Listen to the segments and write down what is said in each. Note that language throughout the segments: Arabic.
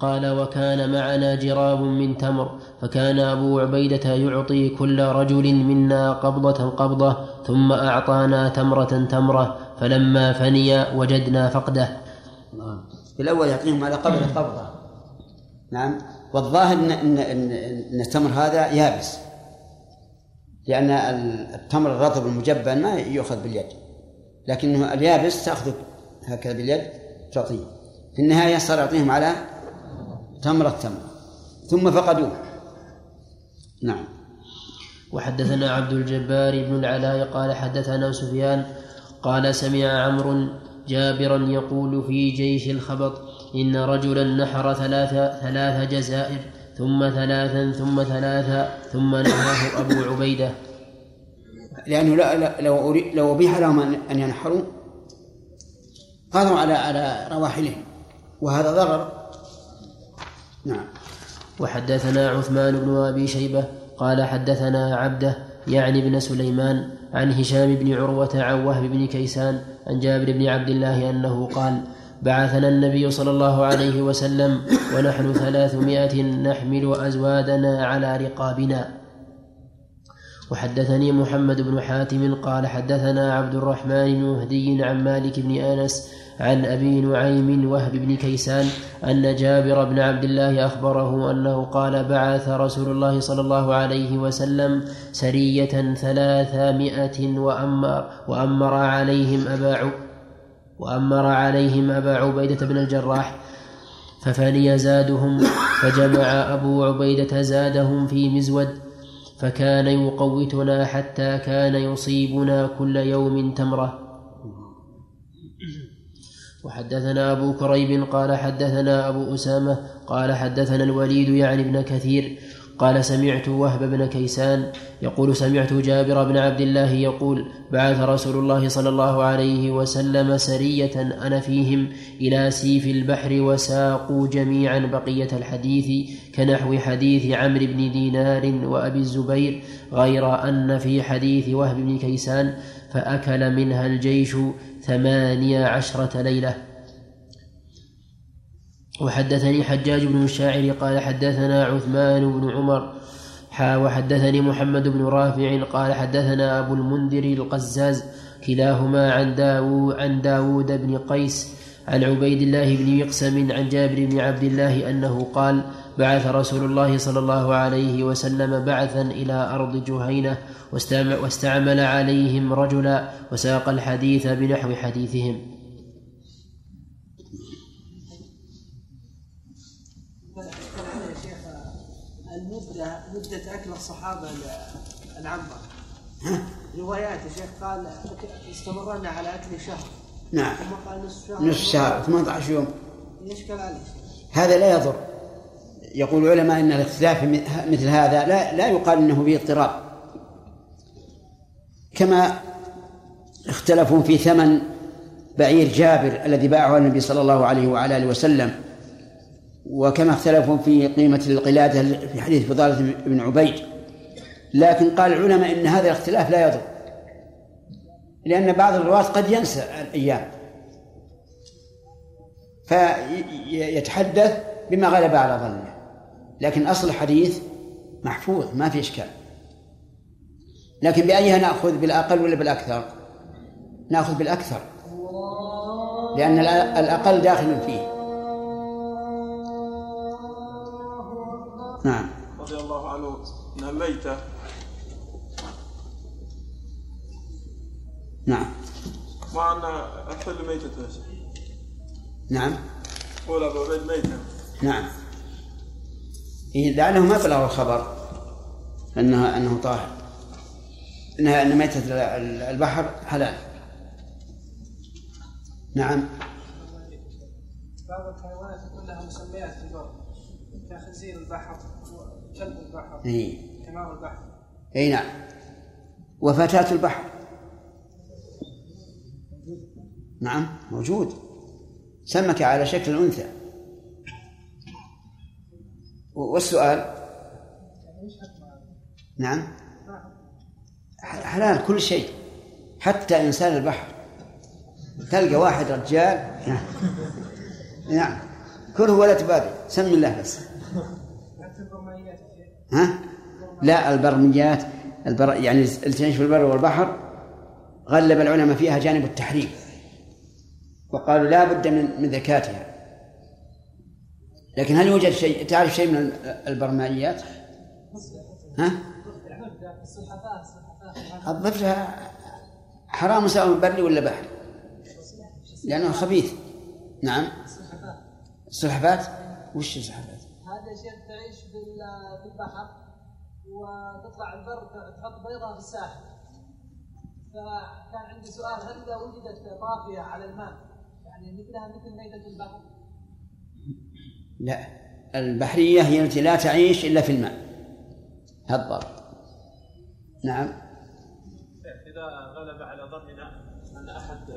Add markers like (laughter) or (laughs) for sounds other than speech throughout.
قال وكان معنا جراب من تمر فكان أبو عبيدة يعطي كل رجل منا قبضة قبضة ثم أعطانا تمرة تمرة فلما فني وجدنا فقده. في الأول يعطيهم على قبضة قبضة. نعم. والظاهر إن, إن, إن, إن التمر هذا يابس. لأن التمر الرطب المجبن ما يؤخذ باليد. لكنه اليابس تأخذ هكذا باليد تعطيه. في النهاية صار يعطيهم على تمرة تمر ثم فقدوه. نعم. وحدثنا عبد الجبار بن العلاء قال حدثنا سفيان قال سمع عمرو جابرا يقول في جيش الخبط إن رجلا نحر ثلاث ثلاث جزائر ثم ثلاثا ثم ثلاثا ثم نهاه أبو عبيدة. لأنه لا لو لو أبيح لهم أن ينحروا قالوا على على رواحلهم. وهذا ضرر. نعم. وحدثنا عثمان بن أبي شيبة قال حدثنا عبده يعني ابن سليمان عن هشام بن عروة عن وهب بن كيسان عن جابر بن عبد الله أنه قال بعثنا النبي صلى الله عليه وسلم ونحن ثلاثمائة نحمل أزوادنا على رقابنا. وحدثني محمد بن حاتم قال حدثنا عبد الرحمن بن مهدي عن مالك بن أنس عن أبي نعيم وهب بن كيسان أن جابر بن عبد الله أخبره أنه قال بعث رسول الله صلى الله عليه وسلم سرية ثلاثمائة وأمر, وأمر عليهم أبا وأمر عليهم أبا عبيدة بن الجراح ففني زادهم فجمع أبو عبيدة زادهم في مزود فكان يقوتنا حتى كان يصيبنا كل يوم تمرة. وحدثنا أبو كريب قال حدثنا أبو أسامة قال حدثنا الوليد يعني ابن كثير قال سمعت وهب بن كيسان يقول سمعت جابر بن عبد الله يقول بعث رسول الله صلى الله عليه وسلم سرية أنا فيهم إلى سيف البحر وساقوا جميعا بقية الحديث كنحو حديث عمرو بن دينار وأبي الزبير غير أن في حديث وهب بن كيسان فأكل منها الجيش ثمانية عشرة ليلة. وحدثني حجاج بن الشاعر قال حدثنا عثمان بن عمر وحدثني محمد بن رافع قال حدثنا أبو المنذر القزاز كلاهما عن داوود عن داود بن قيس عن عبيد الله بن مقسم عن جابر بن عبد الله أنه قال بعث رسول الله صلى الله عليه وسلم بعثا إلى أرض جهينة واستعمل عليهم رجلا وساق الحديث بنحو حديثهم. المدة مدة أكل الصحابة العنبر روايات يا شيخ قال استمرنا على أكل شهر. نعم. ثم قال نصف شهر. نصف شهر 18 يوم. يشكل عليه؟ هذا لا يضر. يقول العلماء إن الاختلاف مثل هذا لا لا يقال إنه به اضطراب. كما اختلفوا في ثمن بعير جابر الذي باعه النبي صلى الله عليه وعلى آله وسلم وكما اختلفوا في قيمة القلادة في حديث فضالة بن عبيد. لكن قال العلماء إن هذا الاختلاف لا يضر لأن بعض الرواة قد ينسى الأيام. فيتحدث بما غلب على ظنه. لكن أصل الحديث محفوظ ما في إشكال. لكن بأيها نأخذ بالأقل ولا بالأكثر؟ نأخذ بالأكثر. لأن الأقل داخل فيه. نعم. رضي الله عنه. ميتة. نعم. ان الحل ميتة. نعم. قول ابو عبيد ميتة. نعم. إيه لعله ما بلغ الخبر. انها أنه طاهر. انها ان ميتة البحر حلال. نعم. بعض الحيوانات يكون لها مسميات في البر كخنزير البحر وكلب البحر اي حمار البحر. إي نعم. وفتاة البحر. نعم موجود. سمك على شكل الأنثى والسؤال؟ نعم. حلال كل شيء حتى إنسان البحر. تلقى واحد رجال نعم. كله ولا تبادر سم الله بس. ها؟ لا البرميات البر يعني اللي تعيش في البر والبحر غلب العلماء فيها جانب التحريم. وقالوا لا بد من من ذكاتها. لكن هل يوجد شيء تعرف شيء من البرمائيات؟ ها؟ الضفدع حرام سواء بري ولا بحري لأنه خبيث نعم السلحفات وش السلحفات؟ هذا شيء تعيش في البحر وتطلع البر تحط بيضة في الساحل فكان عندي سؤال هل إذا وجدت طافية على الماء يعني مثلها مثل ميتة البحر؟ لا. البحرية هي التي لا تعيش إلا في الماء. هالضبط. نعم. إذا غلب على ظننا أن أحد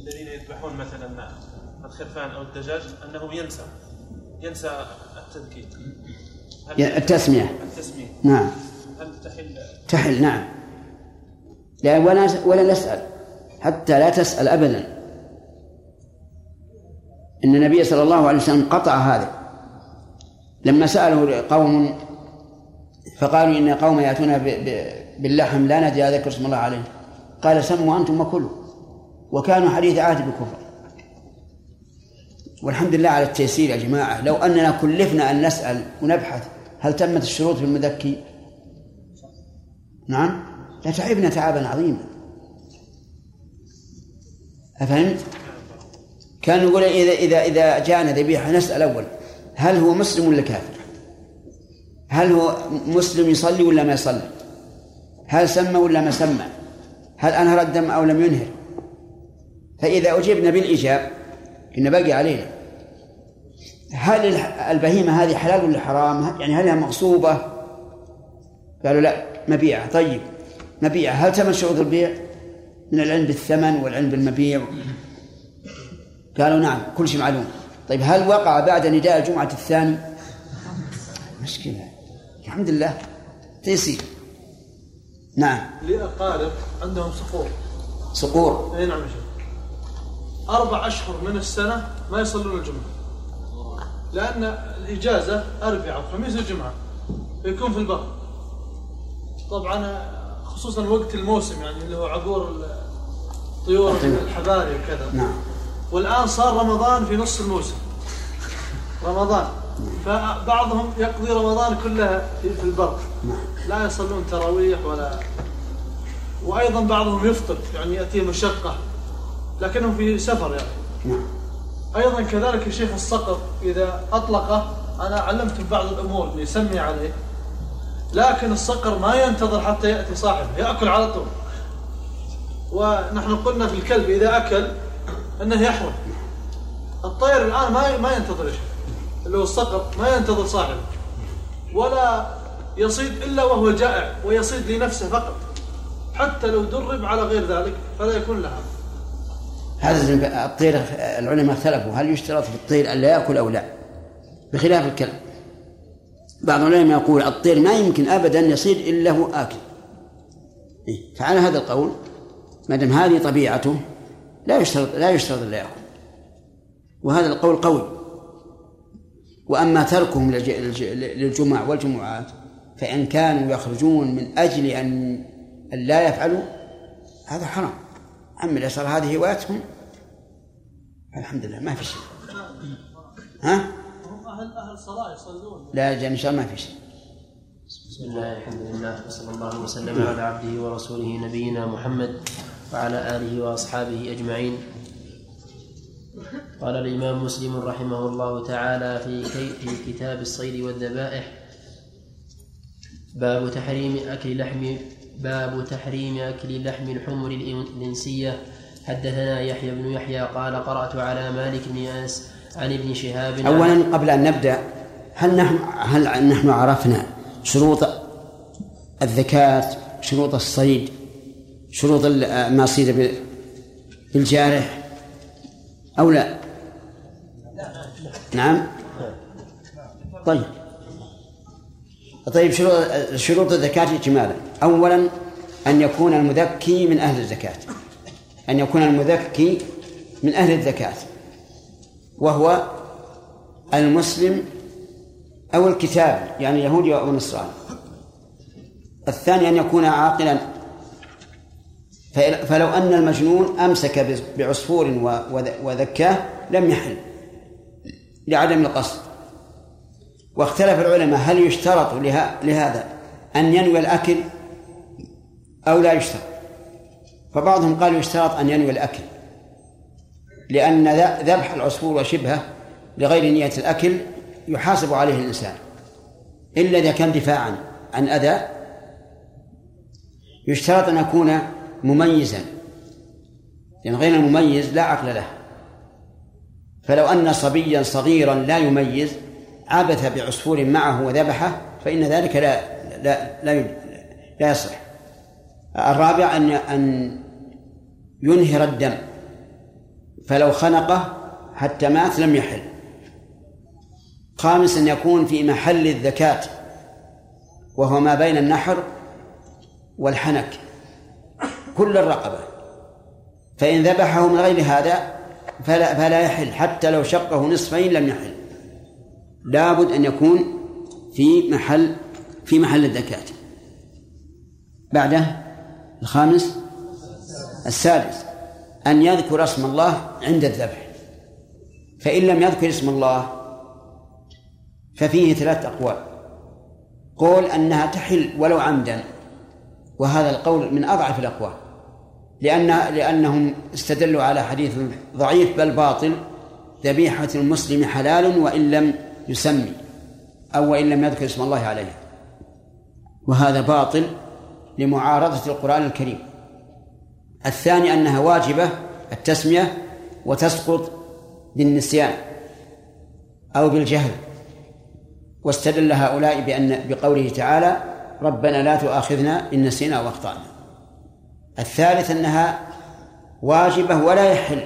الذين يذبحون مثلا الخرفان أو الدجاج أنه ينسى ينسى التذكير. التسمية. التسمية. نعم. هل تحل؟ تحل نعم. لا ولا ولا نسأل. حتى لا تسأل أبدا. إن النبي صلى الله عليه وسلم قطع هذا. لما سأله قوم فقالوا إن قوم يأتون باللحم لا ندري ذكر اسم الله عليه. قال سموا أنتم وكلوا. وكانوا حديث عهد بالكفر. والحمد لله على التيسير يا جماعة. لو أننا كلفنا أن نسأل ونبحث هل تمت الشروط في المذكي؟ نعم. لتعبنا تعبا عظيما. أفهمت؟ كان يقول إذا إذا إذا جاءنا ذبيحة نسأل أول هل هو مسلم ولا كافر؟ هل هو مسلم يصلي ولا ما يصلي؟ هل سمى ولا ما سمى؟ هل أنهر الدم أو لم ينهر؟ فإذا أجبنا بالإجاب إن باقي علينا هل البهيمة هذه حلال ولا حرام؟ يعني هل هي مغصوبة؟ قالوا لا مبيعة طيب مبيعة هل تم شروط البيع؟ من العلم بالثمن والعلم بالمبيع قالوا نعم كل شيء معلوم. طيب هل وقع بعد نداء الجمعة الثاني؟ مشكلة. الحمد لله. تيسير. نعم. لأقارب عندهم صقور صقور أي نعم أربع أشهر من السنة ما يصلون الجمعة. لأن الإجازة أربعة وخميس وجمعة يكون في البر. طبعا خصوصا وقت الموسم يعني اللي هو عبور الطيور. الحباري وكذا. نعم. والآن صار رمضان في نص الموسم. رمضان. فبعضهم يقضي رمضان كلها في البر. لا يصلون تراويح ولا. وأيضا بعضهم يفطر يعني يأتيه مشقة. لكنهم في سفر يعني. أيضا كذلك الشيخ الصقر إذا أطلقه أنا علمته بعض الأمور يسمي عليه. لكن الصقر ما ينتظر حتى يأتي صاحبه يأكل على طول. ونحن قلنا في الكلب إذا أكل أنه يحرم. الطير الآن ما ما ينتظر شيء اللي هو الصقر ما ينتظر صاحبه. ولا يصيد إلا وهو جائع ويصيد لنفسه فقط. حتى لو درب على غير ذلك فلا يكون لها. هذا الطير العلماء اختلفوا. هل يشترط في الطير أن لا يأكل أو لا؟ بخلاف الكلب بعض العلماء يقول الطير ما يمكن أبدا يصيد إلا هو آكل. إيه؟ فعلى هذا القول ما دام هذه طبيعته لا يشترط لا يشترط الا ياكل وهذا القول قوي. وأما تركهم للجمع والجمعات فإن كانوا يخرجون من أجل ان لا يفعلوا هذا حرام. أما إذا صار هذه هوايتهم الحمد لله ما في شيء. ها؟ هم أهل أهل صلاة يصلون. لا إن شاء الله ما في شيء. بسم الله الحمد لله وصلى الله وسلم على عبده ورسوله نبينا محمد. وعلى آله وأصحابه أجمعين. قال الإمام مسلم رحمه الله تعالى في في كتاب الصيد والذبائح باب تحريم أكل لحم باب تحريم أكل لحم الحمر الإنسية. حدثنا يحيى بن يحيى قال قرأت على مالك بن أنس عن ابن شهاب أولا قبل أن نبدأ هل نحن هل نحن عرفنا شروط الذكاة شروط الصيد؟ شروط ما يصير بالجارح أو لا؟ نعم. طيب. طيب شروط شروط الزكاة اجمالا أولا أن يكون المذكي من أهل الزكاة. أن يكون المذكي من أهل الزكاة. وهو المسلم أو الكتاب يعني يهودي أو نصراني. الثاني أن يكون عاقلا. فلو أن المجنون أمسك بعصفور وذكاه لم يحل لعدم القصد. واختلف العلماء هل يشترط لهذا أن ينوي الأكل أو لا يشترط؟ فبعضهم قال يشترط أن ينوي الأكل لأن ذبح العصفور وشبهه لغير نية الأكل يحاسب عليه الإنسان. إلا إذا كان دفاعا عن أذى يشترط أن يكون مميزا. لأن غير المميز لا عقل له. فلو أن صبيا صغيرا لا يميز عبث بعصفور معه وذبحه فإن ذلك لا لا لا, لا يصح. الرابع أن أن ينهر الدم. فلو خنقه حتى مات لم يحل. خامسا يكون في محل الذكاة وهو ما بين النحر والحنك. كل الرقبة. فإن ذبحه من غير هذا فلا, فلا يحل حتى لو شقه نصفين لم يحل. لابد أن يكون في محل في محل الذكاة بعده الخامس السادس أن يذكر اسم الله عند الذبح. فإن لم يذكر اسم الله ففيه ثلاث أقوال. قول أنها تحل ولو عمدا وهذا القول من أضعف الأقوال. لأن لأنهم استدلوا على حديث ضعيف بل باطل. ذبيحة المسلم حلال وإن لم يسمي أو وإن لم يذكر اسم الله عليه. وهذا باطل لمعارضة القرآن الكريم. الثاني أنها واجبة التسمية وتسقط بالنسيان أو بالجهل. واستدل هؤلاء بأن بقوله تعالى ربنا لا تؤاخذنا إن نسينا وأخطأنا. الثالث أنها واجبة ولا يحل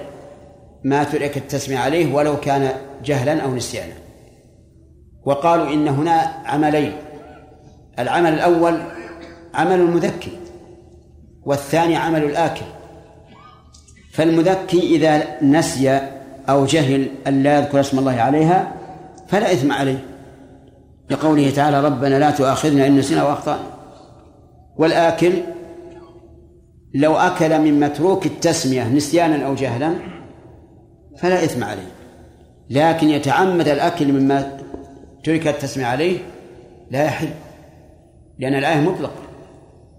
ما ترك التسمية عليه ولو كان جهلا أو نسيانا. وقالوا إن هنا عملين. العمل الأول عمل المذكي والثاني عمل الآكل. فالمذكي إذا نسي أو جهل أن لا يذكر اسم الله عليها فلا إثم عليه. لقوله تعالى ربنا لا تؤاخذنا إن نسينا وأخطأنا. والآكل لو أكل من متروك التسمية نسيانا أو جهلا فلا إثم عليه. لكن يتعمد الأكل مما ترك التسمية عليه لا يحل لأن الآية مطلقة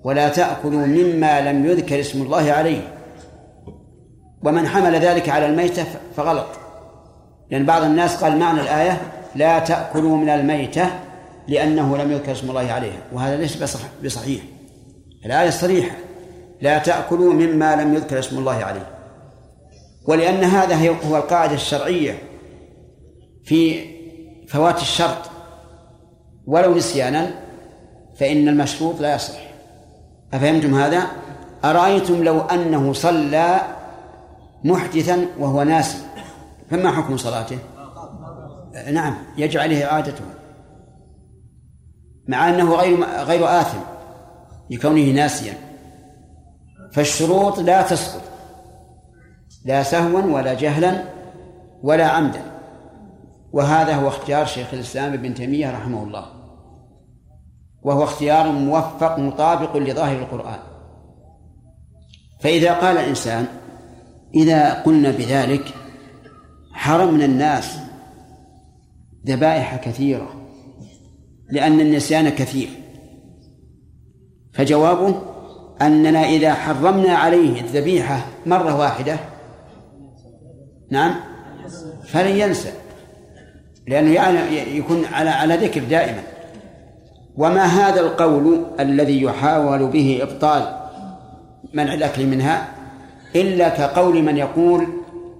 ولا تأكلوا مما لم يذكر اسم الله عليه. ومن حمل ذلك على الميتة فغلط. لأن بعض الناس قال معنى الآية لا تأكلوا من الميتة لأنه لم يذكر اسم الله عليها وهذا ليس بصحيح. الآية صريحة. لا تأكلوا مما لم يذكر اسم الله عليه. ولأن هذا هو القاعدة الشرعية في فوات الشرط. ولو نسيانا فإن المشروط لا يصح. أفهمتم هذا؟ أرأيتم لو أنه صلى محدثا وهو ناسي؟ فما حكم صلاته؟ نعم يجب عليه إعادته مع أنه غير غير آثم لكونه ناسيا. فالشروط لا تسقط. لا سهوا ولا جهلا ولا عمدا. وهذا هو اختيار شيخ الإسلام ابن تيمية رحمه الله. وهو اختيار موفق مطابق لظاهر القرآن. فإذا قال الإنسان إذا قلنا بذلك حرمنا الناس ذبائح كثيرة لأن النسيان كثير. فجوابه أننا إذا حرمنا عليه الذبيحة مرة واحدة نعم فلن ينسى لأنه يعني يكون على على ذكر دائما وما هذا القول الذي يحاول به إبطال منع الأكل منها إلا كقول من يقول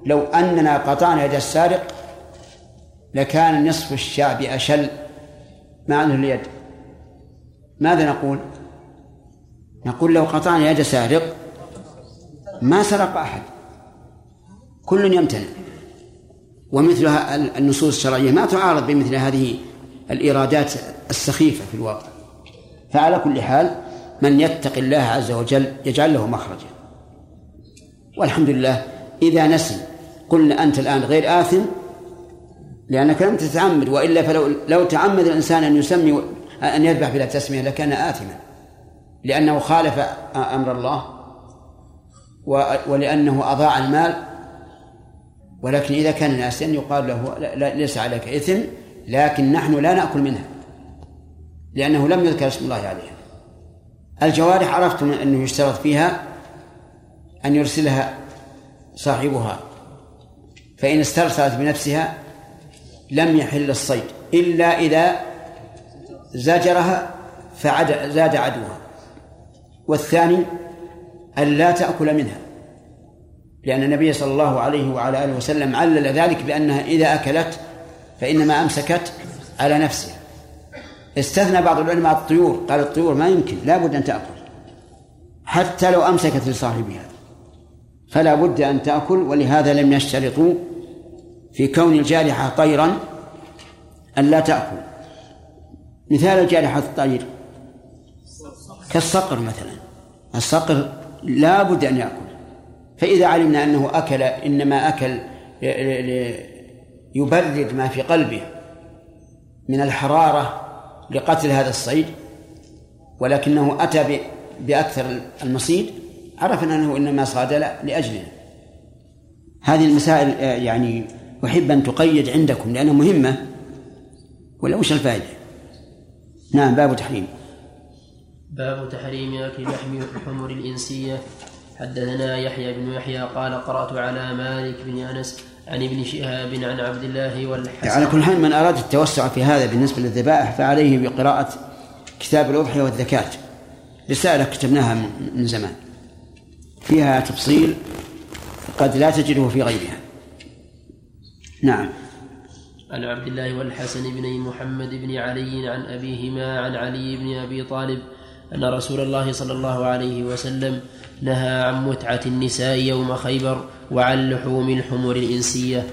لو أننا قطعنا يد السارق لكان نصف الشعب أشل مع أنه اليد ماذا نقول؟ نقول لو قطعنا يد سارق ما سرق أحد. كل يمتنع. ومثل النصوص الشرعية ما تعارض بمثل هذه الإيرادات السخيفة في الواقع فعلى كل حال من يتق الله عز وجل يجعل له مخرجا. والحمد لله إذا نسي قلنا أنت الآن غير آثم لأنك لم تتعمد وإلا فلو لو تعمد الإنسان أن يسمي أن يذبح بلا تسمية لكان آثما. لأنه خالف أمر الله ولأنه أضاع المال ولكن إذا كان ناسيا يقال له ليس عليك إثم لكن نحن لا نأكل منها لأنه لم يذكر اسم الله عليها. الجوارح عرفتم أنه يشترط فيها أن يرسلها صاحبها فإن استرسلت بنفسها لم يحل الصيد إلا إذا زجرها فعد زاد عدوها. والثاني أن لا تأكل منها لأن النبي صلى الله عليه وعلى آله وسلم علل ذلك بأنها إذا أكلت فإنما أمسكت على نفسها. استثنى بعض العلماء الطيور قال الطيور ما يمكن لا بد أن تأكل. حتى لو أمسكت لصاحبها فلا بد أن تأكل ولهذا لم يشترطوا في كون الجارحة طيرا أن لا تأكل. مثال الجارحة الطير. كالصقر مثلا. الصقر لا بد أن يأكل. فإذا علمنا أنه أكل إنما أكل يبرد ما في قلبه من الحرارة لقتل هذا الصيد ولكنه أتى بأكثر المصيد عرفنا أنه إنما صاد لأجلنا. هذه المسائل آه، يعني أحب أن تقيد عندكم لأنها مهمة ولا وش الفائدة؟ نعم باب تحريم. باب تحريم أكل لحم الحمر الإنسية. حدثنا يحيى بن يحيى قال قرأت على مالك بن أنس عن ابن شهاب عن عبد الله والحسن. على كل حال من أراد التوسع في هذا بالنسبة للذبائح فعليه بقراءة كتاب الأضحية والذكاة. رسالة كتبناها من زمان. فيها تفصيل قد لا تجده في غيرها. نعم. عن عبد الله والحسن بن محمد بن علي عن أبيهما عن علي بن أبي طالب أن رسول الله صلى الله عليه وسلم نهى عن متعة النساء يوم خيبر وعن لحوم الحمر الإنسية.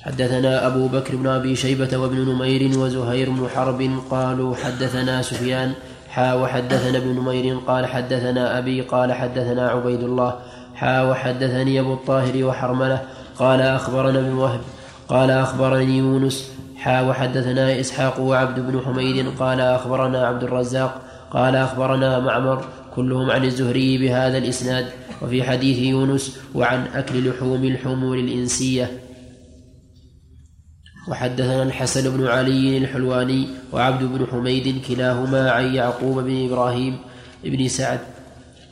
حدثنا أبو بكر بن أبي شيبة وابن نمير وزهير بن حرب قالوا حدثنا سفيان حا وحدثنا ابن نمير قال حدثنا أبي قال حدثنا عبيد الله حا وحدثني أبو الطاهر وحرملة قال أخبرنا ابن وهب قال أخبرني يونس حا وحدثنا إسحاق وعبد بن حميد قال أخبرنا عبد الرزاق قال أخبرنا معمر كلهم عن الزهري بهذا الإسناد وفي حديث يونس وعن أكل لحوم الحمول الإنسية. وحدثنا الحسن بن علي الحلواني وعبد بن حميد كلاهما عن يعقوب بن إبراهيم بن سعد.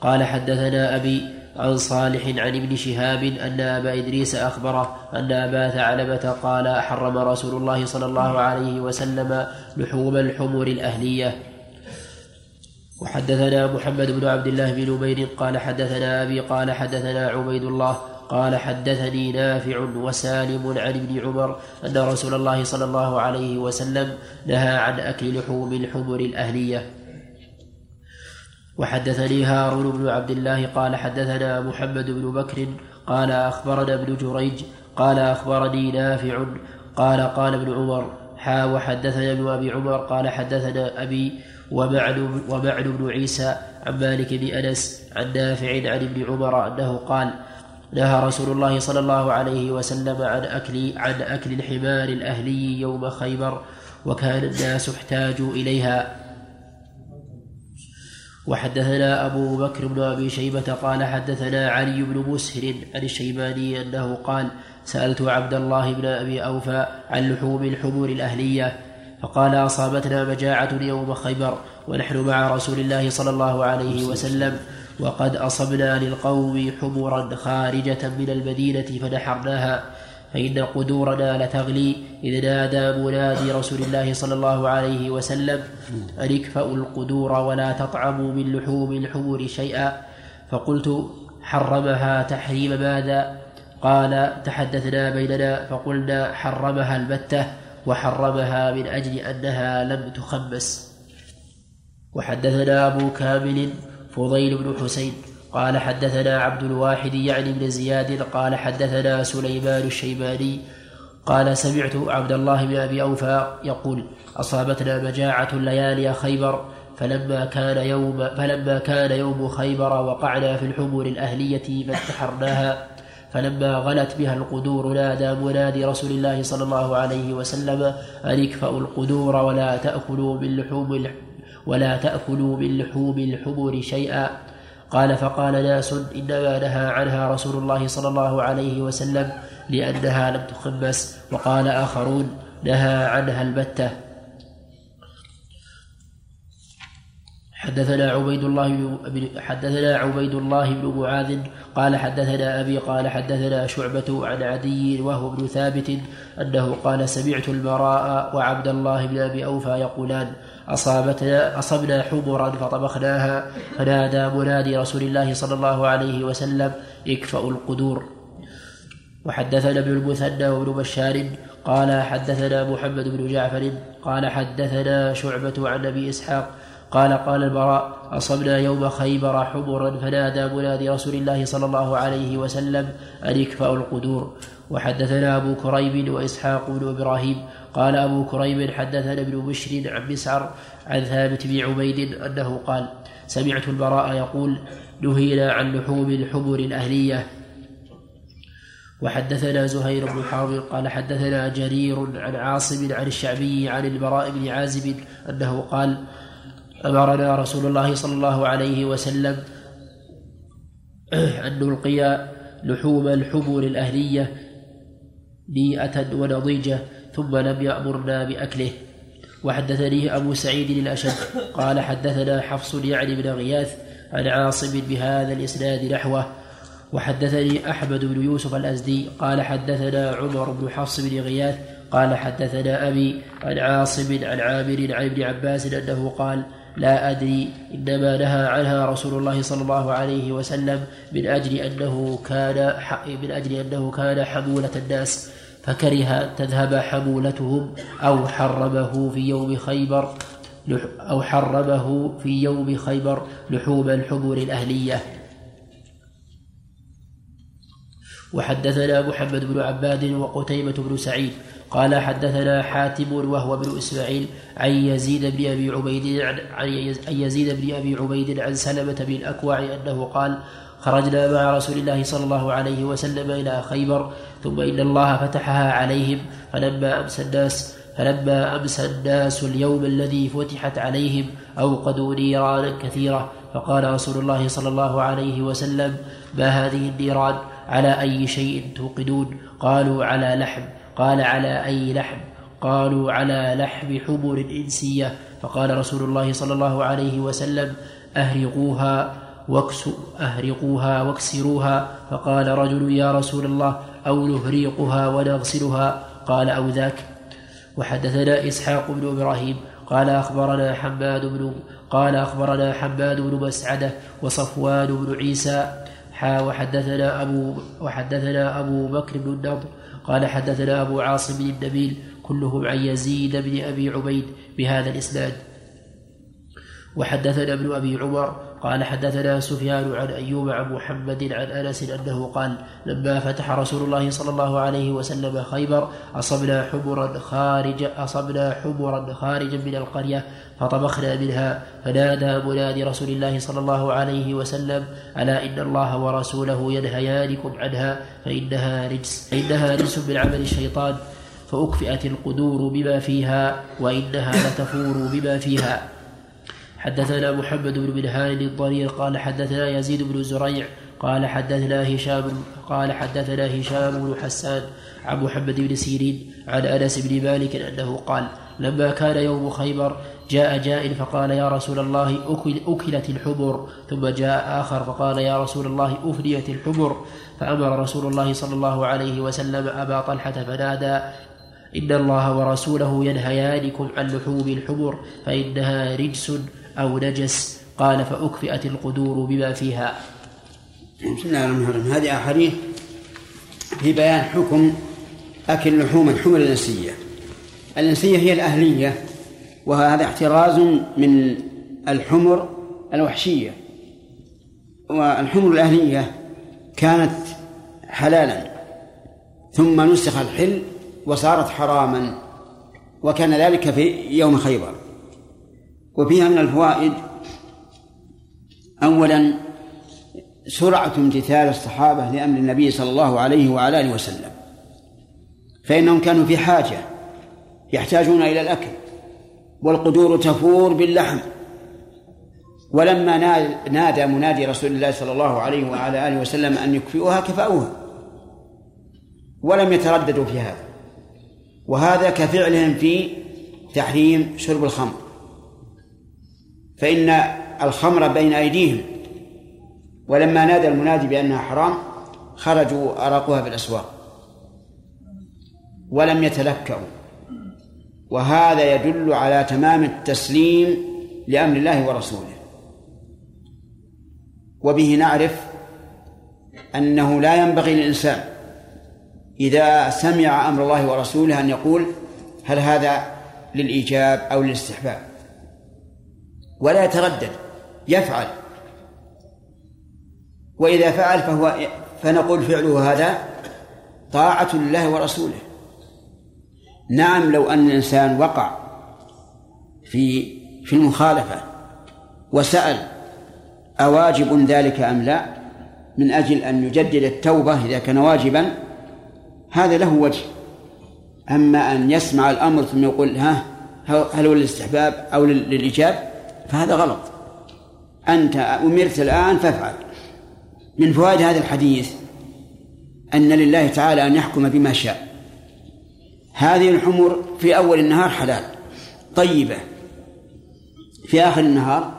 قال حدثنا أبي عن صالح عن ابن شهاب أن أبا إدريس أخبره أن أبا ثعلبة قال حرم رسول الله صلى الله عليه وسلم لحوم الحمر الأهلية. وحدثنا محمد بن عبد الله بن نمير قال حدثنا أبي قال حدثنا عبيد الله قال حدثني نافع وسالم عن ابن عمر أن رسول الله صلى الله عليه وسلم نهى عن أكل لحوم الحمر الأهلية. وحدثني هارون بن عبد الله قال حدثنا محمد بن بكر قال أخبرنا ابن جريج قال أخبرني نافع قال قال ابن عمر حا وحدثنا ابن أبي عمر قال حدثنا أبي ومعن بن عيسى عن مالك بن أنس عن نافع عن ابن عمر أنه قال نهى رسول الله صلى الله عليه وسلم عن أكل عن أكل الحمار الأهلي يوم خيبر وكان الناس احتاجوا إليها. وحدثنا أبو بكر بن أبي شيبة قال حدثنا علي بن مسهر عن الشيباني أنه قال سألت عبد الله بن أبي أوفى عن لحوم الحمور الأهلية فقال أصابتنا مجاعة يوم خيبر ونحن مع رسول الله صلى الله عليه وسلم وقد أصبنا للقوم حمرا خارجة من المدينة فنحرناها. فإن قدورنا لتغلي إذ نادى منادي رسول الله صلى الله عليه وسلم أن اكفأوا القدور ولا تطعموا من لحوم الحمر شيئا فقلت حرمها تحريم ماذا؟ قال تحدثنا بيننا فقلنا حرمها البتة وحرمها من أجل أنها لم تخمس. وحدثنا أبو كامل فضيل بن حسين قال حدثنا عبد الواحد يعني بن زياد قال حدثنا سليمان الشيباني قال سمعت عبد الله بن أبي أوفى يقول أصابتنا مجاعة ليالي خيبر فلما كان يوم فلما كان يوم خيبر وقعنا في الحمر الأهلية فانتحرناها فلما غلت بها القدور نادى منادي رسول الله صلى الله عليه وسلم أن اكفأوا القدور ولا تأكلوا من لحوم ولا تأكلوا من لحوم الحمر شيئا. قال فقال ناس إنما نهى عنها رسول الله صلى الله عليه وسلم لأنها لم تخمس وقال آخرون نهى عنها البتة. حدثنا عبيد الله بن حدثنا عبيد الله بن معاذ قال حدثنا أبي قال حدثنا شعبة عن عدي وهو ابن ثابت أنه قال سمعت البراء وعبد الله بن أبي أوفى يقولان اصابتنا أصبنا حمرا فطبخناها فنادى منادي رسول الله صلى الله عليه وسلم اكفأوا القدور. وحدثنا ابن المثنى وابن بشار قال حدثنا محمد بن جعفر قال حدثنا شعبة عن أبي إسحاق قال قال البراء أصبنا يوم خيبر حمرا فنادى منادي رسول الله صلى الله عليه وسلم أن يكفأوا القدور. وحدثنا أبو كريب وإسحاق بن إبراهيم قال أبو كريب حدثنا ابن بشر عن مسعر عن ثابت بن عبيد أنه قال سمعت البراء يقول نهينا عن لحوم الحمر الأهلية وحدثنا زهير بن حرب قال حدثنا جرير عن عاصم عن الشعبي عن البراء بن عازب أنه قال أمرنا رسول الله صلى الله عليه وسلم أن نلقي لحوم الحبر الأهلية نيئة ونضيجة. ثم لم يأمرنا بأكله. وحدثني أبو سعيد الأشد. قال حدثنا حفص يعني بن غياث عن عاصم بهذا الإسناد نحوه. وحدثني أحمد بن يوسف الأزدي. قال حدثنا عمر بن حفص بن غياث. قال حدثنا أبي عن عاصم عن عامر عن ابن عباس أنه قال لا أدري إنما نهى عنها رسول الله صلى الله عليه وسلم من أجل أنه كان من أجل أنه كان حمولة الناس. فكره تذهب حمولتهم أو حرمه في يوم خيبر أو حرمه في يوم خيبر لحوم الحمر الأهلية. وحدثنا محمد بن عباد وقتيبة بن سعيد قال حدثنا حاتم وهو ابن إسماعيل عن يزيد بن أبي عبيد عن يزيد بن أبي عبيد عن سلمة بن الأكوع أنه قال خرجنا مع رسول الله صلى الله عليه وسلم إلى خيبر ثم إن الله فتحها عليهم فلما امسى الناس فلما امسى الناس اليوم الذي فتحت عليهم أوقدوا نيرانا كثيرة. فقال رسول الله صلى الله عليه وسلم ما هذه النيران؟ على أي شيء توقدون؟ قالوا على لحم. قال على أي لحم؟ قالوا على لحم حمر إنسية. فقال رسول الله صلى الله عليه وسلم أهرقوها. أهرقوها واكسروها. فقال رجل يا رسول الله أو نهريقها ونغسلها؟ قال أو ذاك. وحدثنا إسحاق بن إبراهيم. قال أخبرنا حماد بن قال أخبرنا حماد بن مسعدة وصفوان بن عيسى. حا وحدثنا أبو وحدثنا أبو بكر بن النضر. قال حدثنا أبو عاصم بن النبيل كلهم عن يزيد بن أبي عبيد بهذا الإسناد. وحدثنا ابن أبي عمر قال حدثنا سفيان عن أيوب عن محمد عن أنس أنه قال لما فتح رسول الله صلى الله عليه وسلم خيبر أصبنا حمرا خارج أصبنا حمرا خارجا من القرية فطبخنا منها فنادى منادي رسول الله صلى الله عليه وسلم ألا إن الله ورسوله ينهيانكم عنها فإنها رجس فإنها رجس من عمل الشيطان فأكفئت القدور بما فيها وإنها لتفور بما فيها. حدثنا محمد بن منهال الضرير قال حدثنا يزيد بن زريع قال حدثنا هشام قال حدثنا هشام بن حسان عن محمد بن سيرين عن أنس بن مالك أنه قال لما كان يوم خيبر جاء جاء فقال يا رسول الله أكل أكلت الحبر. ثم جاء آخر فقال يا رسول الله أفنيت الحبر. فأمر رسول الله صلى الله عليه وسلم أبا طلحة فنادى إن الله ورسوله ينهيانكم عن لحوم الحبر فإنها رجس أو نجس قال فأكفئت القدور بما فيها. بسم الله الرحمن الرحيم. هذه أحاديث في بيان حكم أكل لحوم الحمر الإنسية. الإنسية هي الأهلية وهذا احتراز من الحمر الوحشية. والحمر الأهلية كانت حلالا ثم نسخ الحل وصارت حراما وكان ذلك في يوم خيبر. وفيها من الفوائد أولا سرعة امتثال الصحابة لأمر النبي صلى الله عليه وعلى آله وسلم فإنهم كانوا في حاجة يحتاجون إلى الأكل والقدور تفور باللحم. ولما نادى منادي رسول الله صلى الله عليه وعلى آله وسلم أن يكفئوها كفأوها. ولم يترددوا في هذا. وهذا كفعلهم في تحريم شرب الخمر. فإن الخمر بين أيديهم ولما نادى المنادي بأنها حرام خرجوا أراقوها في الأسواق ولم يتلكأوا. وهذا يدل على تمام التسليم لأمر الله ورسوله. وبه نعرف أنه لا ينبغي للإنسان إذا سمع أمر الله ورسوله أن يقول هل هذا للإيجاب أو للاستحباب. ولا يتردد يفعل. وإذا فعل فهو فنقول فعله هذا طاعة لله ورسوله. نعم لو أن الإنسان وقع في في المخالفة وسأل أواجب ذلك أم لا من أجل أن يجدد التوبة إذا كان واجبا هذا له وجه. أما أن يسمع الأمر ثم يقول ها هل هو للاستحباب أو للإيجاب؟ فهذا غلط. أنت أمرت الآن فافعل. من فوائد هذا الحديث أن لله تعالى أن يحكم بما شاء. هذه الحمر في أول النهار حلال. طيبة. في آخر النهار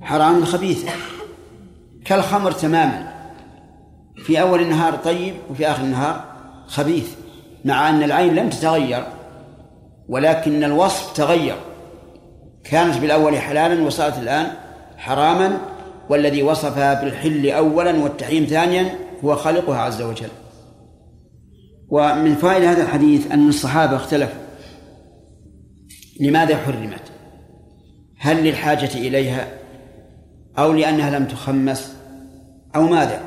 حرام خبيثة. كالخمر تماما. في أول النهار طيب وفي آخر النهار خبيث مع أن العين لم تتغير ولكن الوصف تغير. كانت بالأول حلالا وصارت الآن حراما والذي وصفها بالحل أولا والتحريم ثانيا هو خالقها عز وجل. ومن فائدة هذا الحديث أن الصحابة اختلفوا. لماذا حرمت؟ هل للحاجة إليها أو لأنها لم تخمس أو ماذا؟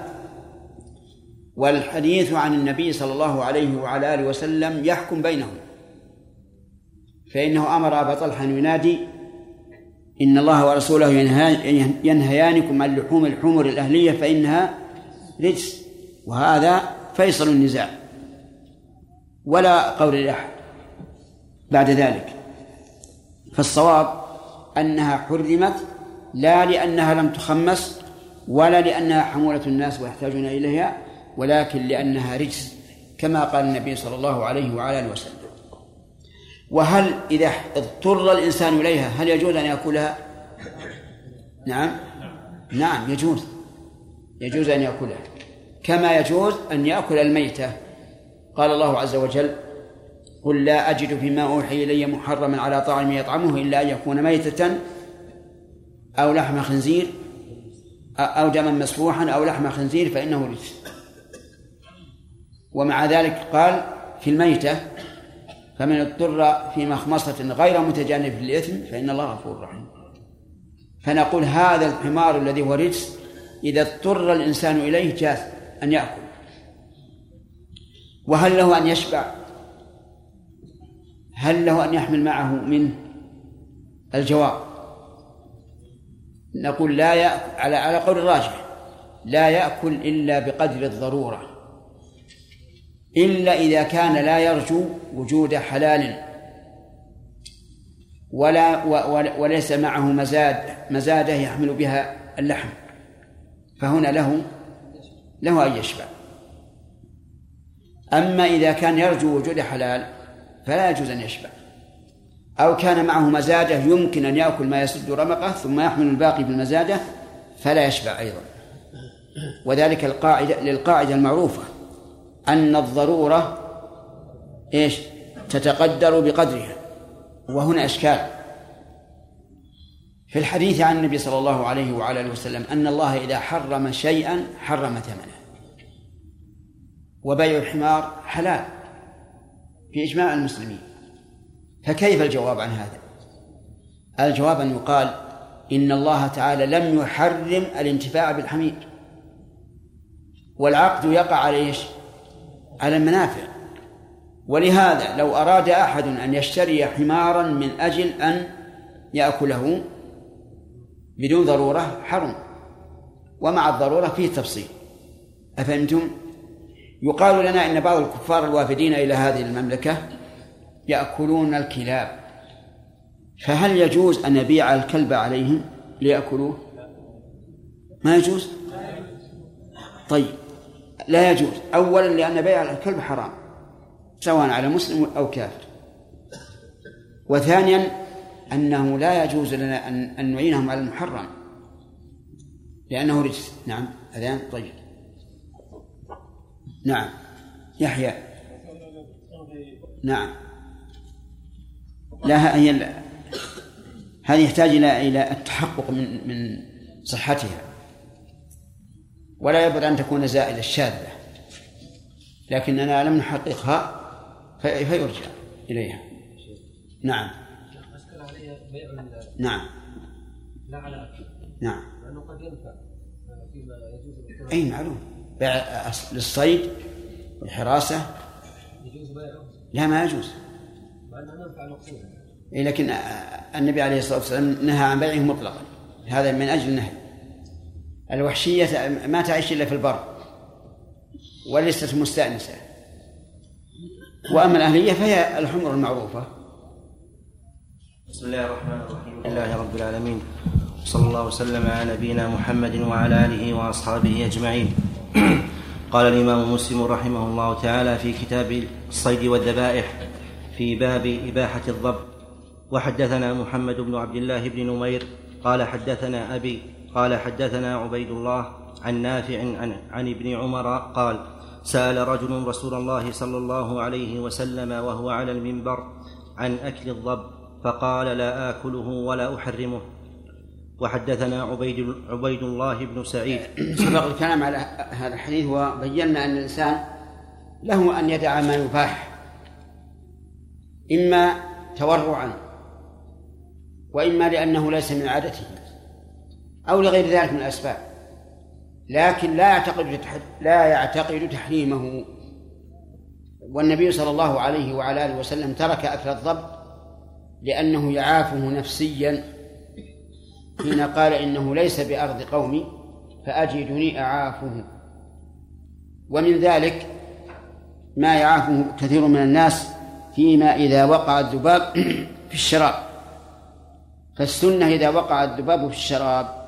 والحديث عن النبي صلى الله عليه وعلى آله وسلم يحكم بينهم فإنه أمر أبا طلحة أن ينادي إن الله ورسوله ينهيانكم عن لحوم الحمر الأهلية فإنها رجس وهذا فيصل النزاع ولا قول لأحد بعد ذلك. فالصواب أنها حرمت لا لأنها لم تخمس ولا لأنها حمولة الناس ويحتاجون إليها ولكن لأنها رجس كما قال النبي صلى الله عليه وعلى آله وسلم. وهل إذا اضطر الإنسان إليها هل يجوز أن يأكلها؟ نعم. نعم يجوز. يجوز أن يأكلها. كما يجوز أن يأكل الميتة. قال الله عز وجل قل لا أجد فيما أوحي إلي محرما على طاعم يطعمه إلا أن يكون ميتة أو لحم خنزير أو دما مسفوحا أو لحم خنزير فإنه رجس. ومع ذلك قال في الميتة فمن اضطر في مخمصة غير متجانف للإثم فإن الله غفور رحيم. فنقول هذا الحمار الذي هو رجس إذا اضطر الإنسان إليه جاز أن يأكل. وهل له أن يشبع؟ هل له أن يحمل معه منه الجواب؟ نقول لا يأكل على على قول الراجح لا يأكل إلا بقدر الضرورة. إلا إذا كان لا يرجو وجود حلال ولا وليس معه مزاد مزادة يحمل بها اللحم. فهنا له له أن يشبع. أما إذا كان يرجو وجود حلال فلا يجوز أن يشبع. أو كان معه مزادة يمكن أن يأكل ما يسد رمقه ثم يحمل الباقي بالمزادة فلا يشبع أيضا. وذلك القاعدة للقاعدة المعروفة. أن الضرورة إيش؟ تتقدر بقدرها وهنا إشكال. في الحديث عن النبي صلى الله عليه وعلى آله وسلم أن الله إذا حرم شيئا حرم ثمنه. وبيع الحمار حلال في اجماع المسلمين. فكيف الجواب عن هذا؟ الجواب أن يقال إن الله تعالى لم يحرم الانتفاع بالحمير. والعقد يقع على إيش؟ على المنافع ولهذا لو أراد أحد أن يشتري حمارا من أجل أن يأكله بدون ضرورة حرم ومع الضرورة فيه تفصيل أفهمتم؟ يقال لنا إن بعض الكفار الوافدين إلى هذه المملكة يأكلون الكلاب فهل يجوز أن نبيع الكلب عليهم ليأكلوه؟ ما يجوز؟ طيب لا يجوز. أولا لأن بيع الكلب حرام سواء على مسلم أو كافر. وثانيا أنه لا يجوز لنا أن نعينهم على المحرم لأنه رجس. نعم. أذان؟ طيب. نعم. يحيى. نعم. لا هي هذه يحتاج إلى إلى التحقق من من صحتها. ولا يبعد أن تكون زائدة شاذة لكننا لم نحققها فيرجع إليها. نعم. نعم. لا على نعم. لأنه قد ينفع فيما يجوز أي معلوم. بيع للصيد والحراسة يجوز بيعه لا ما يجوز. مع أنه ينفع مقصودا إيه لكن النبي عليه الصلاة والسلام نهى عن بيعه مطلقا. هذا من أجل النهي. الوحشية ما تعيش إلا في البر وليست مستأنسة. وأما الأهلية فهي الحمر المعروفة. بسم الله الرحمن الرحيم. لله رب العالمين. صلى الله وسلم على نبينا محمد وعلى آله وأصحابه أجمعين. (clears throat) قال الإمام مسلم رحمه الله تعالى في كتاب الصيد والذبائح في باب إباحة الضب وحدثنا محمد بن عبد الله بن نمير قال حدثنا أبي قال حدثنا عبيد الله عن نافع عن, عن ابن عمر قال سأل رجل رسول الله صلى الله عليه وسلم وهو على المنبر عن أكل الضب فقال لا آكله ولا أحرمه. وحدثنا عبيد عبيد الله بن سعيد. سبق الكلام على هذا الحديث وبينا أن الإنسان له أن يدع ما يباح إما تورعا وإما لأنه ليس من عادته. أو لغير ذلك من الأسباب. لكن لا يعتقد لا يعتقد تحريمه. والنبي صلى الله عليه وعلى آله وسلم ترك أكل الضب لأنه يعافه نفسيا. حين قال إنه ليس بأرض قومي فأجدني أعافه. ومن ذلك ما يعافه كثير من الناس فيما إذا وقع الذباب في الشراب. فالسنة إذا وقع الذباب في الشراب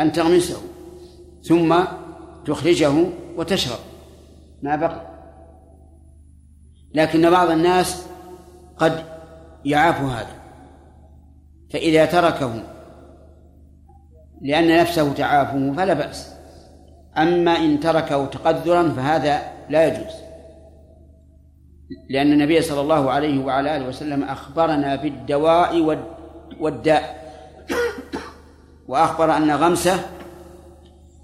أن تغمسه ثم تخرجه وتشرب ما بقي. لكن بعض الناس قد يعاف هذا فإذا تركه لأن نفسه تعافه فلا بأس. أما إن تركه تقدرا فهذا لا يجوز لأن النبي صلى الله عليه وعلى آله وسلم أخبرنا بالدواء والداء. وأخبر أن غمسة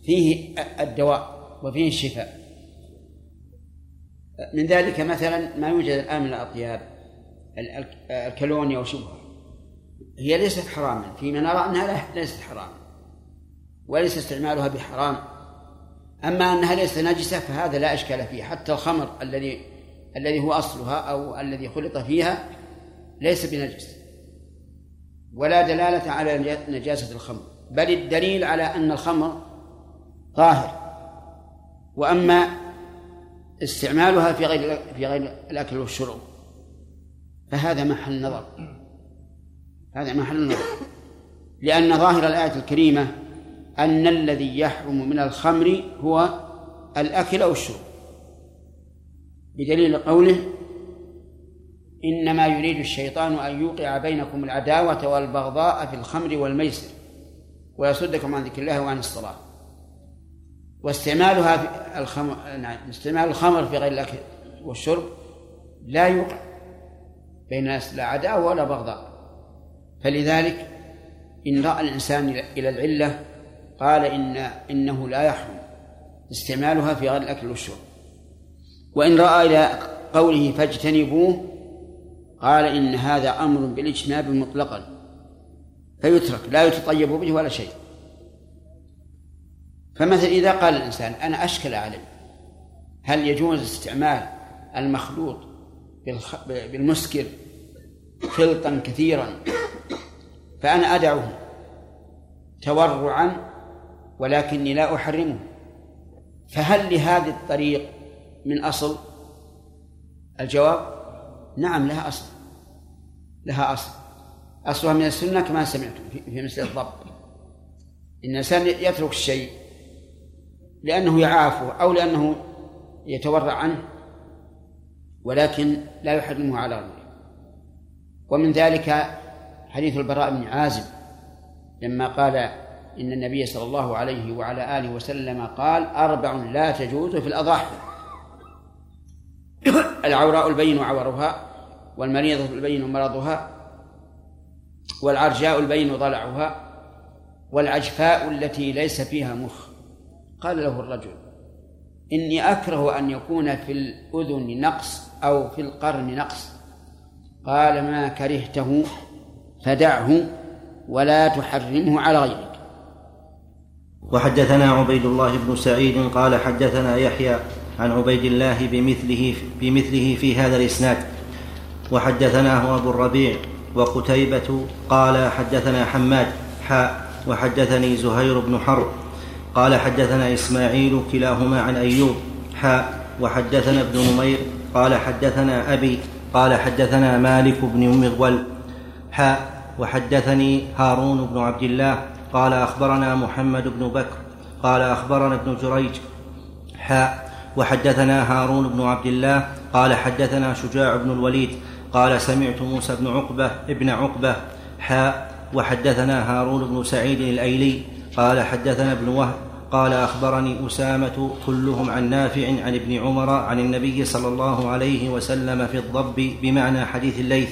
فيه الدواء وفيه الشفاء. من ذلك مثلا ما يوجد الآن من الأطياب الكالونيا وشبهه هي ليست حراما فيما نرى أنها ليست حراما وليس استعمالها بحرام. أما أنها ليست نجسة فهذا لا إشكال فيه. حتى الخمر الذي الذي هو أصلها أو الذي خلط فيها ليس بنجس ولا دلالة على نجاسة الخمر. بل الدليل على أن الخمر طاهر. وأما استعمالها في غير في غير الأكل والشرب فهذا محل نظر. هذا محل نظر. لأن ظاهر الآية الكريمة أن الذي يحرم من الخمر هو الأكل أو الشرب. بدليل قوله إنما يريد الشيطان أن يوقع بينكم العداوة والبغضاء في الخمر والميسر. ويصدكم عن ذكر الله وعن الصلاة. واستعمالها في الخمر نعم استعمال الخمر في غير الأكل والشرب لا يوقع بين الناس لا عداوة ولا بغضاء. فلذلك إن رأى الإنسان إلى العلة قال إن إنه لا يحرم استعمالها في غير الأكل والشرب. وإن رأى إلى قوله فاجتنبوه قال إن هذا أمر بالإجتناب مطلقا فيترك لا يتطيب به ولا شيء. فمثلا إذا قال الإنسان أنا أشكل علي هل يجوز استعمال المخلوط بالمسكر خلطا كثيرا؟ فأنا أدعه تورعا ولكني لا أحرمه. فهل لهذه الطريق من أصل؟ الجواب نعم لها أصل لها أصل. أصلها من السنة كما سمعتم في مثل الضبط. إن الإنسان يترك الشيء لأنه يعافه أو لأنه يتورع عنه ولكن لا يحرمه على غيره. ومن ذلك حديث البراء بن عازب لما قال إن النبي صلى الله عليه وعلى آله وسلم قال أربع لا تجوز في الأضاحي. (coughs) العوراء البين عورها والمريضة البين مرضها والعرجاء البين ضلعها والعجفاء التي ليس فيها مخ. قال له الرجل إني أكره أن يكون في الأذن نقص أو في القرن نقص. قال ما كرهته فدعه ولا تحرمه على غيرك. وحدثنا عبيد الله بن سعيد قال حدثنا يحيى عن عبيد الله بمثله بمثله في هذا الإسناد. وحدثناه أبو الربيع وقتيبة قال حدثنا حماد حاء وحدثني زهير بن حرب قال حدثنا إسماعيل كلاهما عن أيوب حاء وحدثنا ابن نمير قال حدثنا أبي قال حدثنا مالك بن مغول حاء وحدثني هارون بن عبد الله قال أخبرنا محمد بن بكر قال أخبرنا ابن جريج حاء وحدثنا هارون بن عبد الله قال حدثنا شجاع بن الوليد قال سمعت موسى بن عقبة ابن عقبة حاء وحدثنا هارون بن سعيد الأيلي قال حدثنا ابن وهب قال أخبرني أسامة كلهم عن نافع عن ابن عمر عن النبي صلى الله عليه وسلم في الضب بمعنى حديث الليث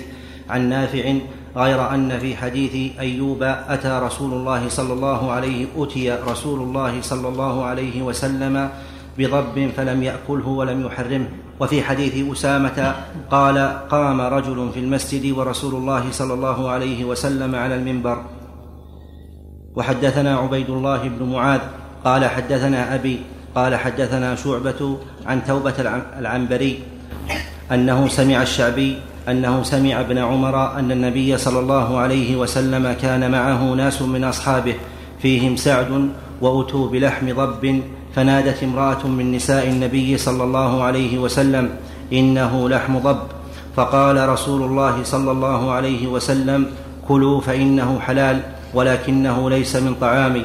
عن نافع غير أن في حديث أيوب أتى رسول الله صلى الله عليه أتي رسول الله صلى الله عليه وسلم بضب فلم يأكله ولم يحرمه. وفي حديث أسامة قال قام رجل في المسجد ورسول الله صلى الله عليه وسلم على المنبر. وحدثنا عبيد الله بن معاذ قال حدثنا أبي قال حدثنا شعبة عن توبة العنبري أنه سمع الشعبي أنه سمع ابن عمر أن النبي صلى الله عليه وسلم كان معه ناس من أصحابه فيهم سعد وأتوا بلحم ضب فنادت امرأة من نساء النبي صلى الله عليه وسلم إنه لحم ضب. فقال رسول الله صلى الله عليه وسلم كلوا فإنه حلال ولكنه ليس من طعامي.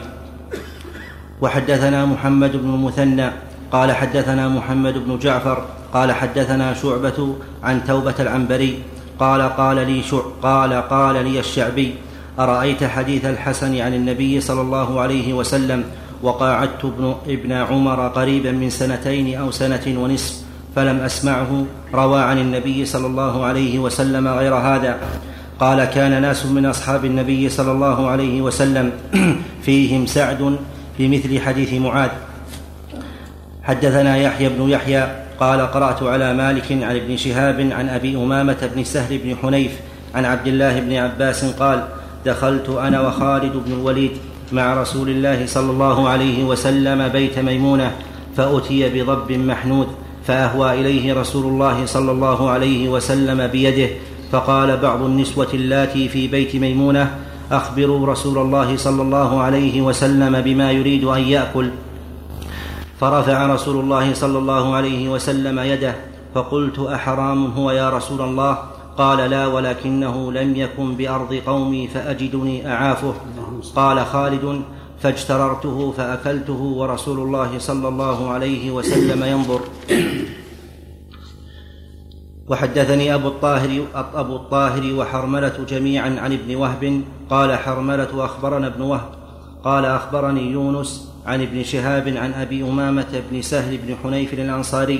وحدثنا محمد بن المثنى قال حدثنا محمد بن جعفر قال حدثنا شعبة عن توبة العنبري قال قال لي شع قال قال لي الشعبي أرأيت حديث الحسن عن النبي صلى الله عليه وسلم وقاعدت ابن, ابن عمر قريبا من سنتين أو سنة ونصف فلم أسمعه روى عن النبي صلى الله عليه وسلم غير هذا. قال كان ناس من أصحاب النبي صلى الله عليه وسلم (clears throat) فيهم سعد في مثل حديث معاذ. حدثنا يحيى بن يحيى قال قرأت على مالك عن ابن شهاب عن أبي أمامة بن سهل بن حنيف عن عبد الله بن عباس قال دخلت أنا وخالد بن الوليد مع رسول الله صلى الله عليه وسلم بيت ميمونة فأتي بضب محنود فأهوى إليه رسول الله صلى الله عليه وسلم بيده فقال بعض النسوة اللاتي في بيت ميمونة أخبروا رسول الله صلى الله عليه وسلم بما يريد أن يأكل. فرفع رسول الله صلى الله عليه وسلم يده فقلت أحرام هو يا رسول الله؟ قال لا ولكنه لم يكن بأرض قومي فأجدني أعافه. قال خالد فاجتررته فأكلته ورسول الله صلى الله عليه وسلم ينظر. وحدثني أبو الطاهر أبو الطاهر وحرملة جميعا عن ابن وهب. قال حرملة أخبرنا ابن وهب. قال أخبرني يونس عن ابن شهاب عن أبي أمامة بن سهل بن حنيف الأنصاري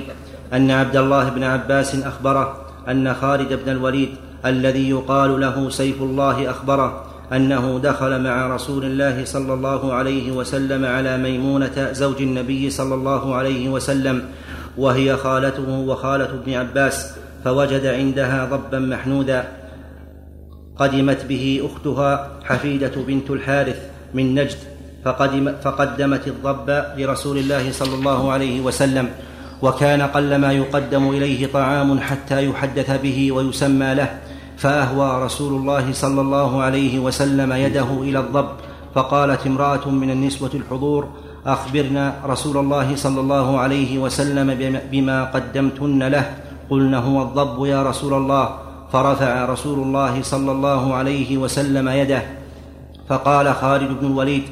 أن عبد الله بن عباس أخبره أن خالد بن الوليد الذي يقال له سيف الله أخبره أنه دخل مع رسول الله صلى الله عليه وسلم على ميمونة زوج النبي صلى الله عليه وسلم وهي خالته وخالة ابن عباس فوجد عندها ضبا محنودا قدمت به أختها حفيدة بنت الحارث من نجد فقدم فقدمت الضب لرسول الله صلى الله عليه وسلم. وكان قل ما يقدم إليه طعام حتى يحدث به ويسمى له فأهوى رسول الله صلى الله عليه وسلم يده إلى الضب فقالت امرأة من النسوة الحضور أخبرنا رسول الله صلى الله عليه وسلم بما- بما قدمتن له. قلن هو الضب يا رسول الله. فرفع رسول الله صلى الله عليه وسلم يده. فقال خالد بن الوليد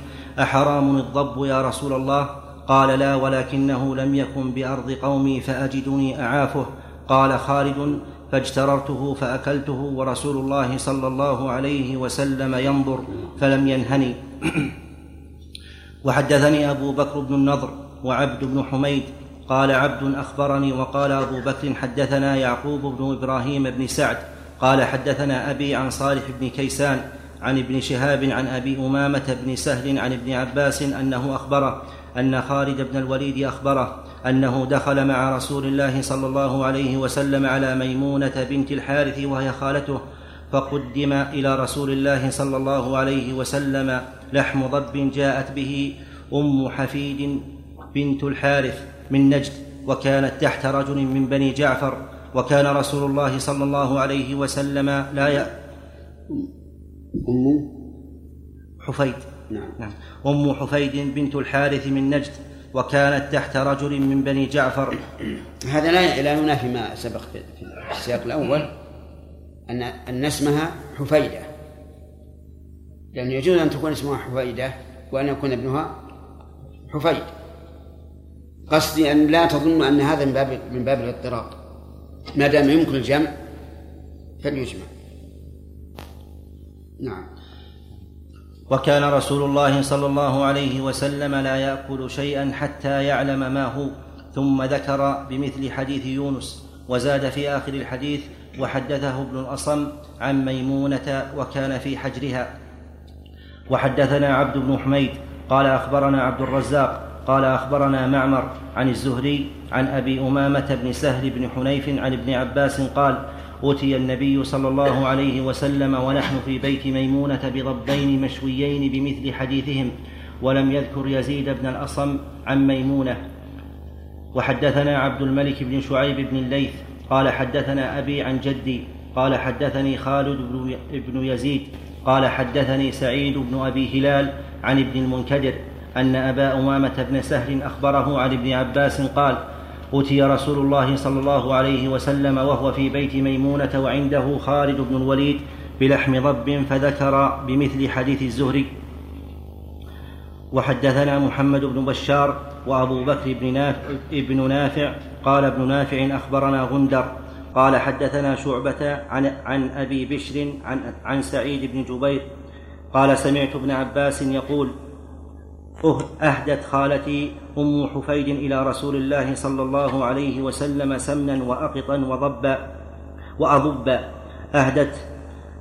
أحرام الضب يا رسول الله؟ قال لا ولكنه لم يكن بأرض قومي فأجدني أعافه. قال خالد فاجتررته فأكلته ورسول الله صلى الله عليه وسلم ينظر فلم ينهني. (clears throat) وحدثني أبو بكر بن النضر وعبد بن حميد. قال عبد أخبرني وقال أبو بكر حدثنا يعقوب بن إبراهيم بن سعد. قال حدثنا أبي عن صالح بن كيسان عن ابن شهاب عن أبي أمامة بن سهل عن ابن عباس أنه أخبره أن خالد بن الوليد أخبره أنه دخل مع رسول الله صلى الله عليه وسلم على ميمونة بنت الحارث وهي خالته فقدم إلى رسول الله صلى الله عليه وسلم لحم ضب جاءت به أم حفيد بنت الحارث من نجد وكانت تحت رجل من بني جعفر وكان رسول الله صلى الله عليه وسلم لا ي... أم حفيد. نعم. نعم. أم حفيد بنت الحارث من نجد وكانت تحت رجل من بني جعفر. (clears throat) هذا لا لا ينافي ما سبق في السياق الأول أن أن اسمها حفيدة. لأنه يجوز أن تكون اسمها حفيدة وأن يكون ابنها حفيد. قصدي أن لا تظن أن هذا من باب من باب الاضطراب. ما دام يمكن الجمع فليجمع. نعم. وكان رسول الله صلى الله عليه وسلم لا يأكل شيئا حتى يعلم ما هو. ثم ذكر بمثل حديث يونس وزاد في آخر الحديث وحدثه ابن الأصم عن ميمونة وكان في حجرها. وحدثنا عبد بن حميد قال أخبرنا عبد الرزاق قال أخبرنا معمر عن الزهري عن أبي أمامة بن سهل بن حنيف عن ابن عباس قال أتي النبي صلى الله عليه وسلم ونحن في بيت ميمونة بضبين مشويين بمثل حديثهم ولم يذكر يزيد بن الأصم عن ميمونة. وحدثنا عبد الملك بن شعيب بن الليث قال حدثنا أبي عن جدي قال حدثني خالد بن يزيد قال حدثني سعيد بن أبي هلال عن ابن المنكدر أن أبا أمامة بن سهل أخبره عن ابن عباس قال أتي رسول الله صلى الله عليه وسلم وهو في بيت ميمونة وعنده خالد بن الوليد بلحم ضب فذكر بمثل حديث الزهري. وحدثنا محمد بن بشار وأبو بكر بن نافع, ابن نافع قال ابن نافع أخبرنا غندر قال حدثنا شعبة عن, عن أبي بشر عن, عن سعيد بن جبير قال سمعت ابن عباس يقول أهدت خالتي أم حفيد إلى رسول الله صلى الله عليه وسلم سمنا وأقطا وضبا وأضبا أهدت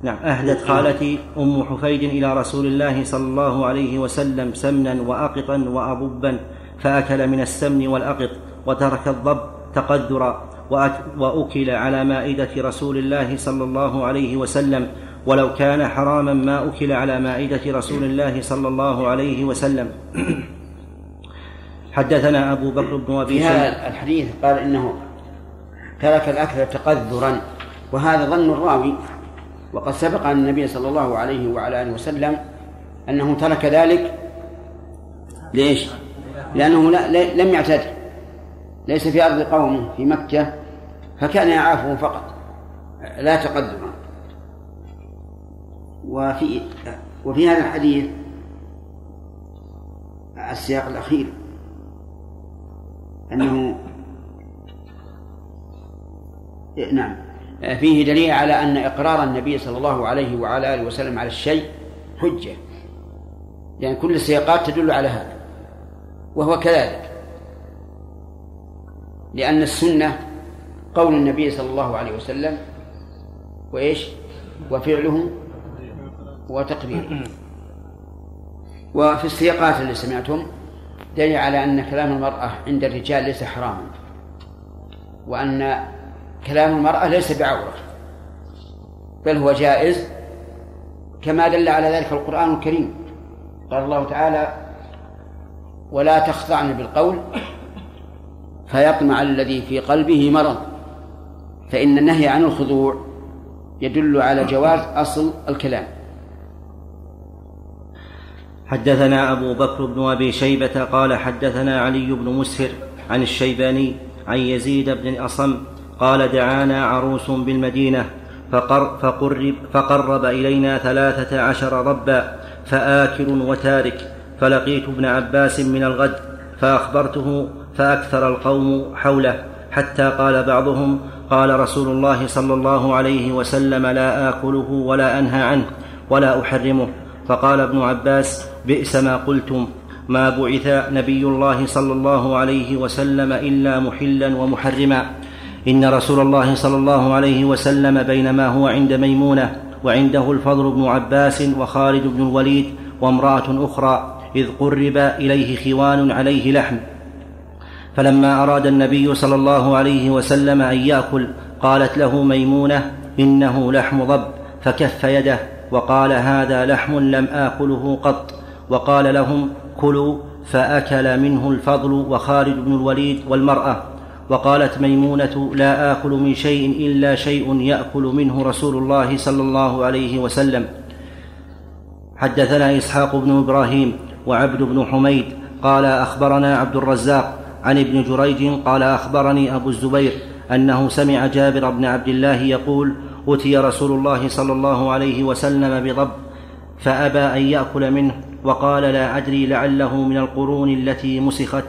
نعم أهدت خالتي أم حفيد إلى رسول الله صلى الله عليه وسلم سمنا وأقطا وأضبا فأكل من السمن والأقط وترك الضب تقدرا وأك- وأكل على مائدة رسول الله صلى الله عليه وسلم. ولو كان حراما ما أكل على مائدة رسول الله صلى الله عليه وسلم. حدثنا أبو بكر بن أبي في هذا الحديث قال إنه ترك الأكل تقذرا وهذا ظن الراوي وقد سبق أن النبي صلى الله عليه وعلى آله وسلم أنه ترك ذلك. ليش؟ لأنه لا لم يعتد. ليس في أرض قومه في مكة فكان يعافه فقط. لا تقدرا وفي وفي هذا الحديث السياق الأخير أنه نعم. فيه دليل على أن إقرار النبي صلى الله عليه وعلى آله وسلم على الشيء حجة. يعني كل السياقات تدل على هذا وهو كذلك. لأن السنة قول النبي صلى الله عليه وسلم وإيش؟ وفعله وتقريره وفي السياقات اللي سمعتم دليل على أن كلام المرأة عند الرجال ليس حراما وأن كلام المرأة ليس بعورة بل هو جائز كما دل على ذلك القرآن الكريم. قال الله تعالى ولا تخضعن بالقول فيطمع الذي في قلبه مرض فإن النهي عن الخضوع يدل على جواز أصل الكلام. حدثنا أبو بكر بن أبي شيبة قال حدثنا علي بن مسهر عن الشيباني عن يزيد بن الأصم قال دعانا عروس بالمدينة فقر فقرب, فقرب إلينا ثلاثة عشر ربا فآكل وتارك فلقيت ابن عباس من الغد فأخبرته فأكثر القوم حوله حتى قال بعضهم قال رسول الله صلى الله عليه وسلم لا آكله ولا أنهى عنه ولا أحرمه فقال ابن عباس بئس ما قلتم ما بعث نبي الله صلى الله عليه وسلم إلا محلا ومحرما. إن رسول الله صلى الله عليه وسلم بينما هو عند ميمونة وعنده الفضل بن عباس وخالد بن الوليد وامرأة أخرى إذ قرب إليه خوان عليه لحم. فلما أراد النبي صلى الله عليه وسلم أن يأكل قالت له ميمونة إنه لحم ضب فكف يده. وقال هذا لحم لم آكله قط. وقال لهم كلوا فأكل منه الفضل وخالد بن الوليد والمرأة. وقالت ميمونة لا آكل من شيء إلا شيء يأكل منه رسول الله صلى الله عليه وسلم. حدثنا إسحاق بن إبراهيم وعبد بن حميد قال أخبرنا عبد الرزاق عن ابن جريج قال أخبرني أبو الزبير أنه سمع جابر بن عبد الله يقول أتي رسول الله صلى الله عليه وسلم بضب فأبى أن يأكل منه وقال لا أدري لعله من القرون التي مسخت.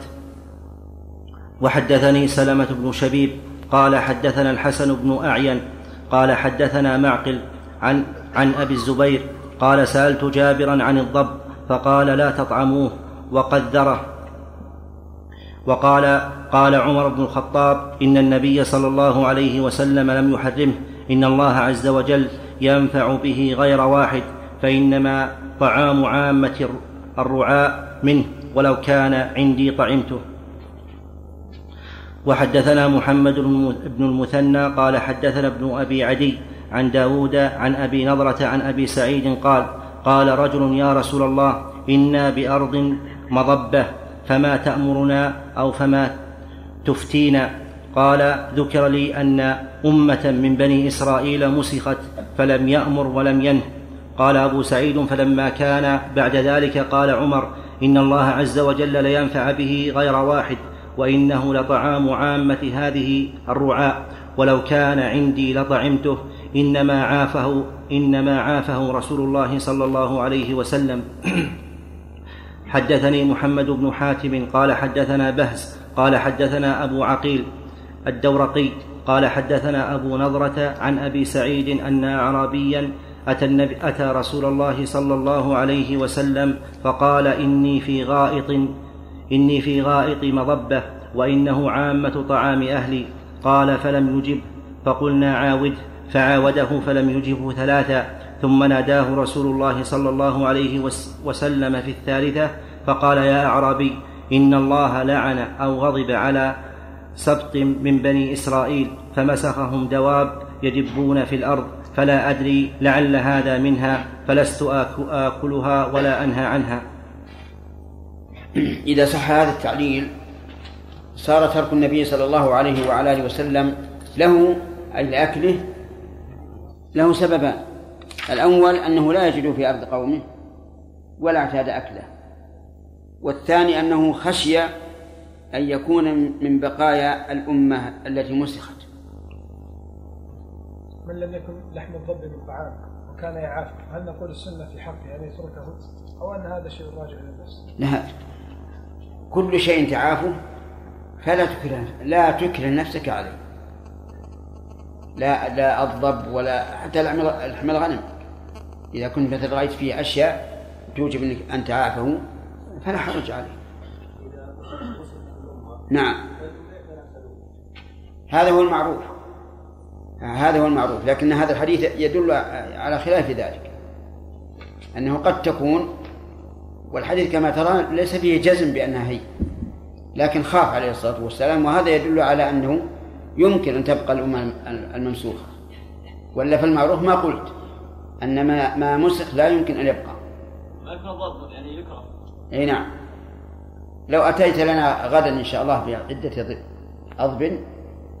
وحدثني سلمة بن شبيب قال حدثنا الحسن بن أعين قال حدثنا معقل عن عن أبي الزبير قال سألت جابرا عن الضب فقال لا تطعموه وقد ذره. وقال قال عمر بن الخطاب إن النبي صلى الله عليه وسلم لم يحرمه إن الله عز وجل ينفع به غير واحد فإنما طعام عامة الرعاء منه ولو كان عندي طعمته. وحدثنا محمد بن المثنى قال حدثنا ابن أبي عدي عن داود عن أبي نضرة عن أبي سعيد قال قال رجل يا رسول الله إنا بأرض مضبة فما تأمرنا أو فما تفتينا؟ قال ذكر لي أن أمة من بني إسرائيل مسخت فلم يأمر ولم ينه. قال أبو سعيد فلما كان بعد ذلك قال عمر إن الله عز وجل لينفع به غير واحد وإنه لطعام عامة هذه الرعاء. ولو كان عندي لطعمته إنما عافه إنما عافه رسول الله صلى الله عليه وسلم. حدثني محمد بن حاتم قال حدثنا بهز قال حدثنا أبو عقيل الدورقي قال حدثنا أبو نضرة عن أبي سعيد أن أعرابيا أتى, أتى رسول الله صلى الله عليه وسلم فقال إني في غائط إني في غائط مضبة وإنه عامة طعام أهلي. قال فلم يجب فقلنا عاود فعاوده فلم يجبه ثلاثا ثم ناداه رسول الله صلى الله عليه وسلم في الثالثة فقال يا أعرابي إن الله لعن أو غضب على سبط من بني إسرائيل فمسخهم دواب يدبون في الأرض فلا أدري لعل هذا منها فلست آكلها ولا أنهى عنها. (clears throat) إذا صح هذا التعليل صار ترك النبي صلى الله عليه وعلى آله وسلم له اي لأكله له سببان الأول أنه لا يجد في أرض قومه ولا اعتاد أكله. والثاني أنه خشي أن يكون من بقايا الأمة التي مسخت. من لم يكن لحم الضب من طعام وكان يعافى هل نقول السنة في حقه أن يتركه أو أن هذا شيء راجع إلى النفس؟ لا. كل شيء تعافه فلا تكره لا تكره نفسك عليه. لا لا الضب ولا حتى لحم الغنم. إذا كنت مثلا رأيت فيه أشياء توجب أنك أن تعافه فلا حرج عليه. نعم. هذا هو المعروف. هذا هو المعروف. لكن هذا الحديث يدل على خلاف ذلك. أنه قد تكون والحديث كما ترى ليس فيه جزم بأنها هي لكن خاف عليه الصلاة والسلام وهذا يدل على أنه يمكن أن تبقى الأمة الممسوخة ولا في المعروف ما قلت أن ما ما مسخ لا يمكن أن يبقى. ما يكون ضبط يعني يكره. أي نعم. لو أتيت لنا غدا إن شاء الله بعدة أضب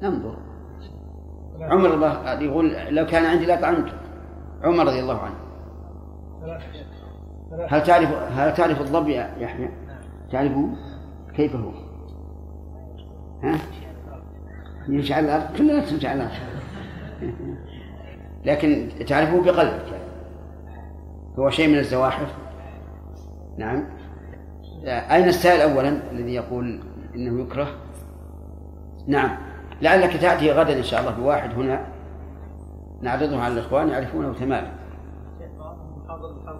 ننظر عمر الله يقول لو كان عندي لطعمت عمر رضي الله عنه هل تعرف هل تعرف الضب يا يحيى؟ تعرفه؟ كيف هو؟ ها؟ يمشي على الأرض كلنا تمشي على الأرض لكن تعرفه بقلبك. هو شيء من الزواحف نعم أين السائل أولا الذي يقول إنه يكره؟ نعم. لعلك تأتي غدا إن شاء الله بواحد هنا. نعرضه على الإخوان يعرفونه تماما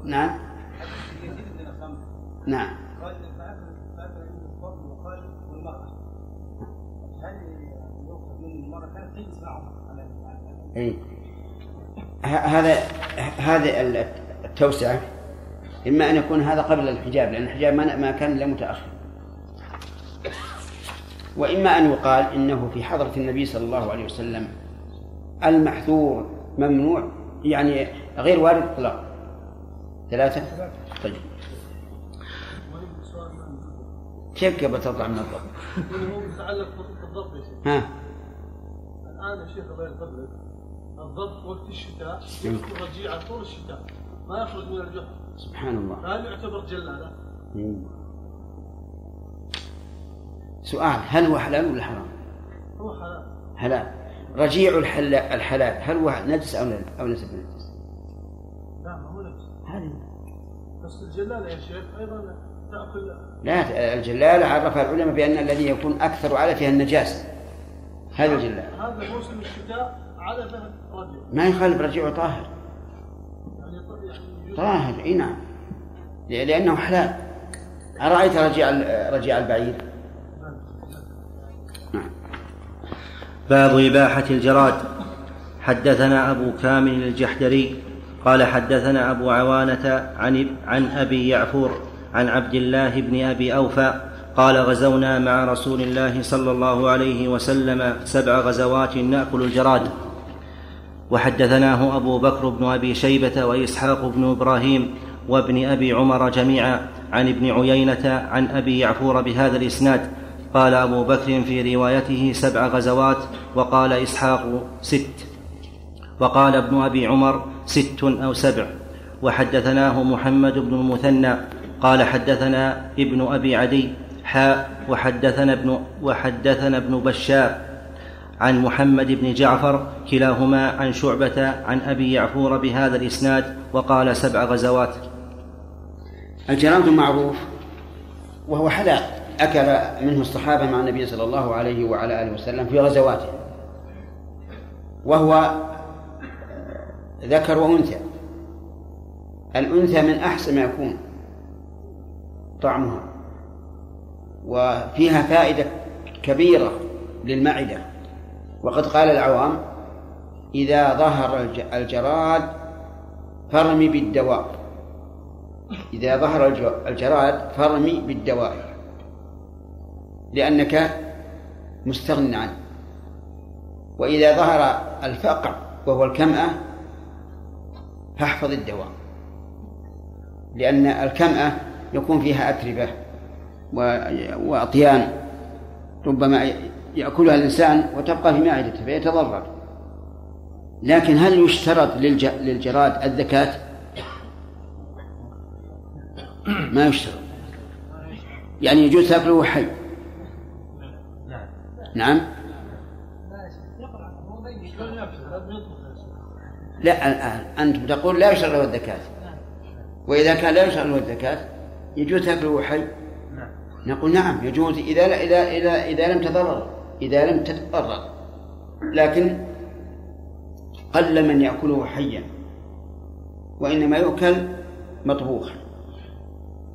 نعم. نعم. أي هذا هذا التوسعة. إما أن يكون هذا قبل الحجاب لأن الحجاب ما كان إلا متأخر. وإما أن يقال إنه في حضرة النبي صلى الله عليه وسلم المحذور ممنوع يعني غير وارد إطلاقا ثلاثة؟ طيب. كيف قبل تطلع من الضبط؟ هو متعلق بالضبط يا شيخ ها؟ الآن يا شيخ الله يفضلك الضبط وقت الشتاء نعم. يكون رجيعة طول الشتاء ما يخرج من الجحر. سبحان الله. فهل يعتبر جلالة؟ سؤال هل هو حلال ولا حرام؟ هو حلال. حلال. رجيع الحل... الحلال هل هو نجس أو لا؟ أو ليس بنجس؟ لا ما هو نفس هذه. بس الجلالة يا شيخ أيضا تأكل لا. الجلالة عرفها العلماء بأن الذي يكون أكثر على فيها النجاسة. هذا الجلال هذا موسم الشتاء على ما يخالف رجيع طاهر طاهر اي نعم لأنه حلال. أرأيت رجيع رجيع البعير؟ نعم. باب إباحة الجراد. حدثنا أبو كامل الجحدري قال حدثنا أبو عوانة عن عن أبي يعفور عن عبد الله بن أبي أوفى قال غزونا مع رسول الله صلى الله عليه وسلم سبع غزوات نأكل الجراد. وحدثناه أبو بكر بن أبي شيبة وإسحاق بن إبراهيم وابن أبي عمر جميعا عن ابن عيينة عن أبي يعفور بهذا الإسناد. قال أبو بكر في روايته سبع غزوات وقال إسحاق ست. وقال ابن أبي عمر ست أو سبع. وحدثناه محمد بن المثنى. قال حدثنا ابن أبي عدي حاء وحدثنا ابن وحدثنا ابن بشار. عن محمد بن جعفر كلاهما عن شعبة عن أبي يعفور بهذا الإسناد وقال سبع غزوات. الجراد معروف وهو حلال. أكل منه الصحابة مع النبي صلى الله عليه وعلى آله وسلم في غزواته. وهو ذكر وأنثى. الأنثى من أحسن ما يكون طعمها. وفيها فائدة كبيرة للمعدة. وقد قال العوام إذا ظهر الجراد فارمي بالدواء. إذا ظهر الجراد فارمي بالدواء لأنك مستغن عنه. وإذا ظهر الفقع وهو الكمأة فاحفظ الدواء لأن الكمأة يكون فيها أتربة وأطيان ربما يأكلها الإنسان وتبقى في معدته فيتضرر. لكن هل يشترط للجراد الذكاة؟ ما يشترط. يعني يجوز تأكله حي. نعم. لا أنت تقول لا يشرع له الزكاة. وإذا كان لا يشرع له الزكاة يجوز تأكله حي؟ نقول نعم يجوز إذا لا إذا إذا إذا لم تضرر إذا لم تتضرر لكن قل من يأكله حيا وإنما يؤكل مطبوخا.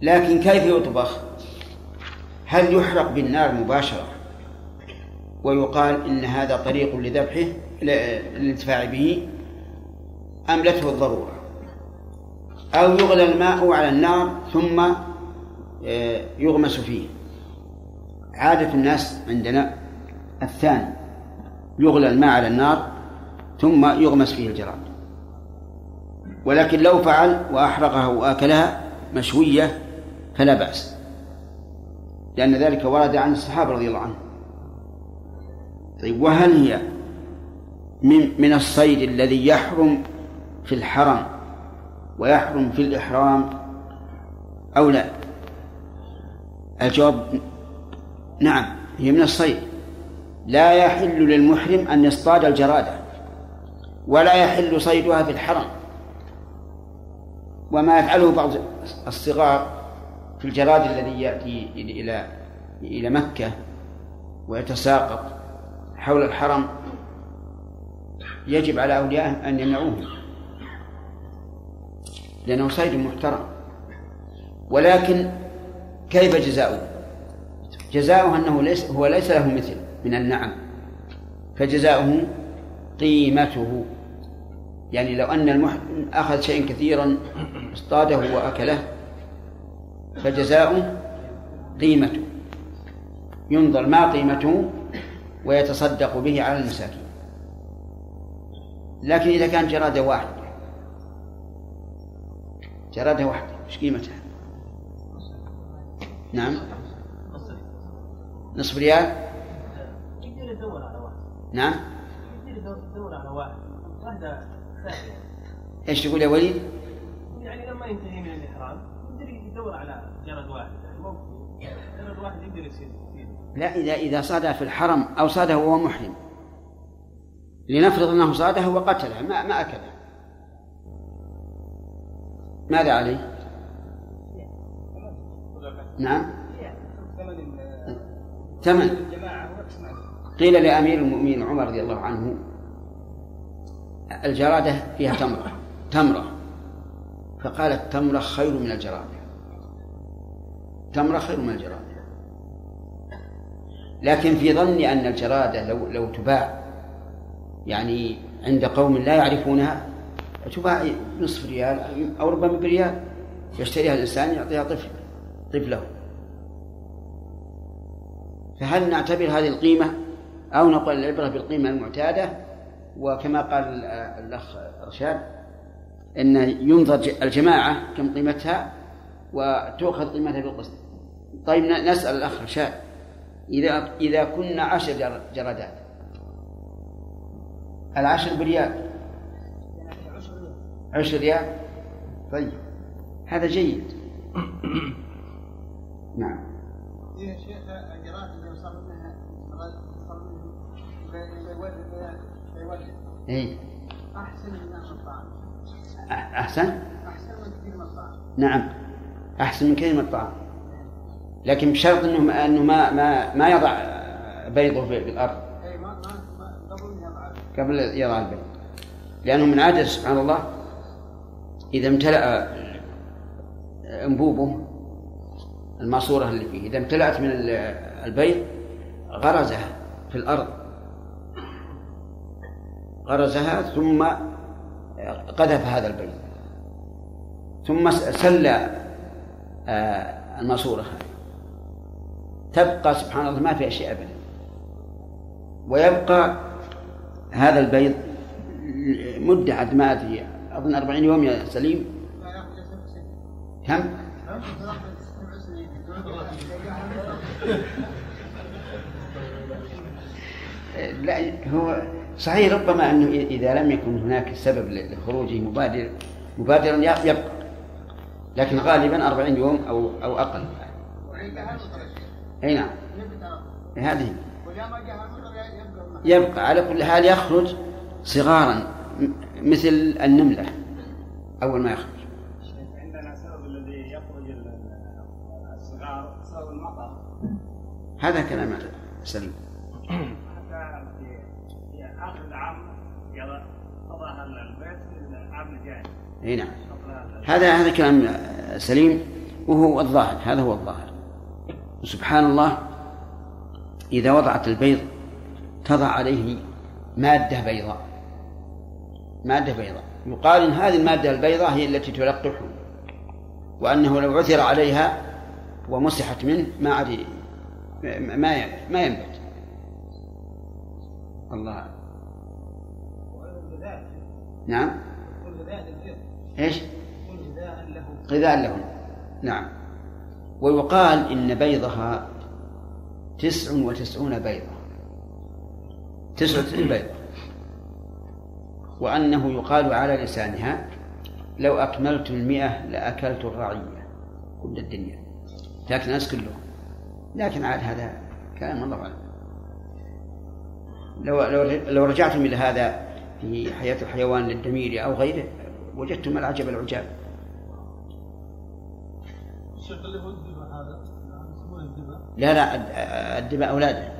لكن كيف يطبخ؟ هل يحرق بالنار مباشرة؟ ويقال إن هذا طريق لذبحه للانتفاع به أملته الضرورة؟ أو يغلى الماء على النار ثم آه، يغمس فيه. عادة الناس عندنا الثاني يغلى الماء على النار ثم يغمس فيه الجراد. ولكن لو فعل وأحرقها وآكلها مشوية فلا بأس لأن ذلك ورد عن الصحابة رضي الله عنهم. طيب وهل هي من من الصيد الذي يحرم في الحرم ويحرم في الإحرام أو لا؟ الجواب نعم هي من الصيد. لا يحل للمحرم أن يصطاد الجرادة ولا يحل صيدها في الحرم. وما يفعله بعض الصغار في الجراد الذي يأتي إلى إلى مكة ويتساقط حول الحرم يجب على أوليائه أن يمنعوه لأنه صيد محترم. ولكن كيف جزاؤه؟ جزاؤه أنه ليس هو ليس له مثل. من النعم. فجزاؤه قيمته. يعني لو أن المحرم أخذ شيئا كثيرا اصطاده وأكله فجزاؤه قيمته. ينظر ما قيمته ويتصدق به على المساكين. لكن إذا كان جرادة واحدة جرادة واحدة إيش قيمتها؟ نعم. نصف ريال؟ نعم إيش تقول يا وليد؟ يعني لما ينتهي من الإحرام يقدر يدور على جرد واحد جرد واحد يقدر يصير يصير. لا إذا إذا صادها في الحرم أو صادها وهو محرم لنفرض أنه صادها وقتلها ما ما أكلها ماذا عليه؟ نعم ثمن قيل لأمير المؤمنين عمر رضي الله عنه الجرادة فيها تمرة تمرة. فقال التمرة خير من الجرادة. تمرة خير من الجرادة. لكن في ظني أن الجرادة لو لو تباع يعني عند قوم لا يعرفونها تباع نصف ريال أو ربما بريال. يشتريها الإنسان يعطيها طفل طفله. فهل نعتبر هذه القيمة؟ أو نقول العبرة بالقيمة المعتادة وكما قال الأخ رشاد أن ينظر الجماعة كم قيمتها وتؤخذ قيمتها بالقسط. طيب نسأل الأخ رشاد إذا إذا كنا عشر جر- جرادات العشر بريال عشر ريال؟ طيب هذا جيد. (coughs) نعم. يا شيخ اي احسن من الطعام أحسن؟ احسن من كثير من الطعام نعم. أحسن من كثير من الطعام لكن بشرط إنه إنه ما ما ما يضع بيضه في اي ما قبل يضع البيض. لأنه من عادة سبحان الله إذا امتلأ أنبوبه الماسورة اللي فيه إذا امتلأت من البيض غرزها في الأرض. غرزها ثم قذف هذا البيض ثم سل آه، الماسورة هذه. تبقى سبحان الله ما فيها شيء أبدا. ويبقى هذا البيض مدة عد ما أدري أظن أربعين يوم يا سليم. كم؟ (laughs) لا هو صحيح ربما أنه اذا لم يكن هناك سبب لخروجه مبادر مبادرا يبقى لكن غالبا أربعين يوم أو أو أقل. أي نعم. هذه. يبقى على كل حال يخرج صغارا مثل النملة. أول ما يخرج. عندنا سبب الذي يخرج الصغار سبب المطر. هذا كلام سليم إي نعم. هذا هذا كلام سليم وهو الظاهر. هذا هو الظاهر. سبحان الله إذا وضعت البيض تضع عليه مادة بيضاء. مادة بيضاء. يقال إن هذه المادة البيضاء هي التي تلقحه وأنه لو عثر عليها ومسحت منه ما عاد ما ما ينبت. الله. نعم. إيش؟ غذاء لهم. نعم. ويقال إن بيضها تسع وتسعون بيضة. تسع وتسعين بيضة. وأنه يقال على لسانها لو أكملت المئة لأكلت الرعية كل الدنيا. لكن الناس كلهم. لكن عاد هذا كلام الله أعلم. لو لو لو رجعتم إلى هذا في حياة الحيوان للدمير أو غيره وجدتم العجب العجاب. الشيخ اللي هو هذا الدماء لا لا الدباء أولاده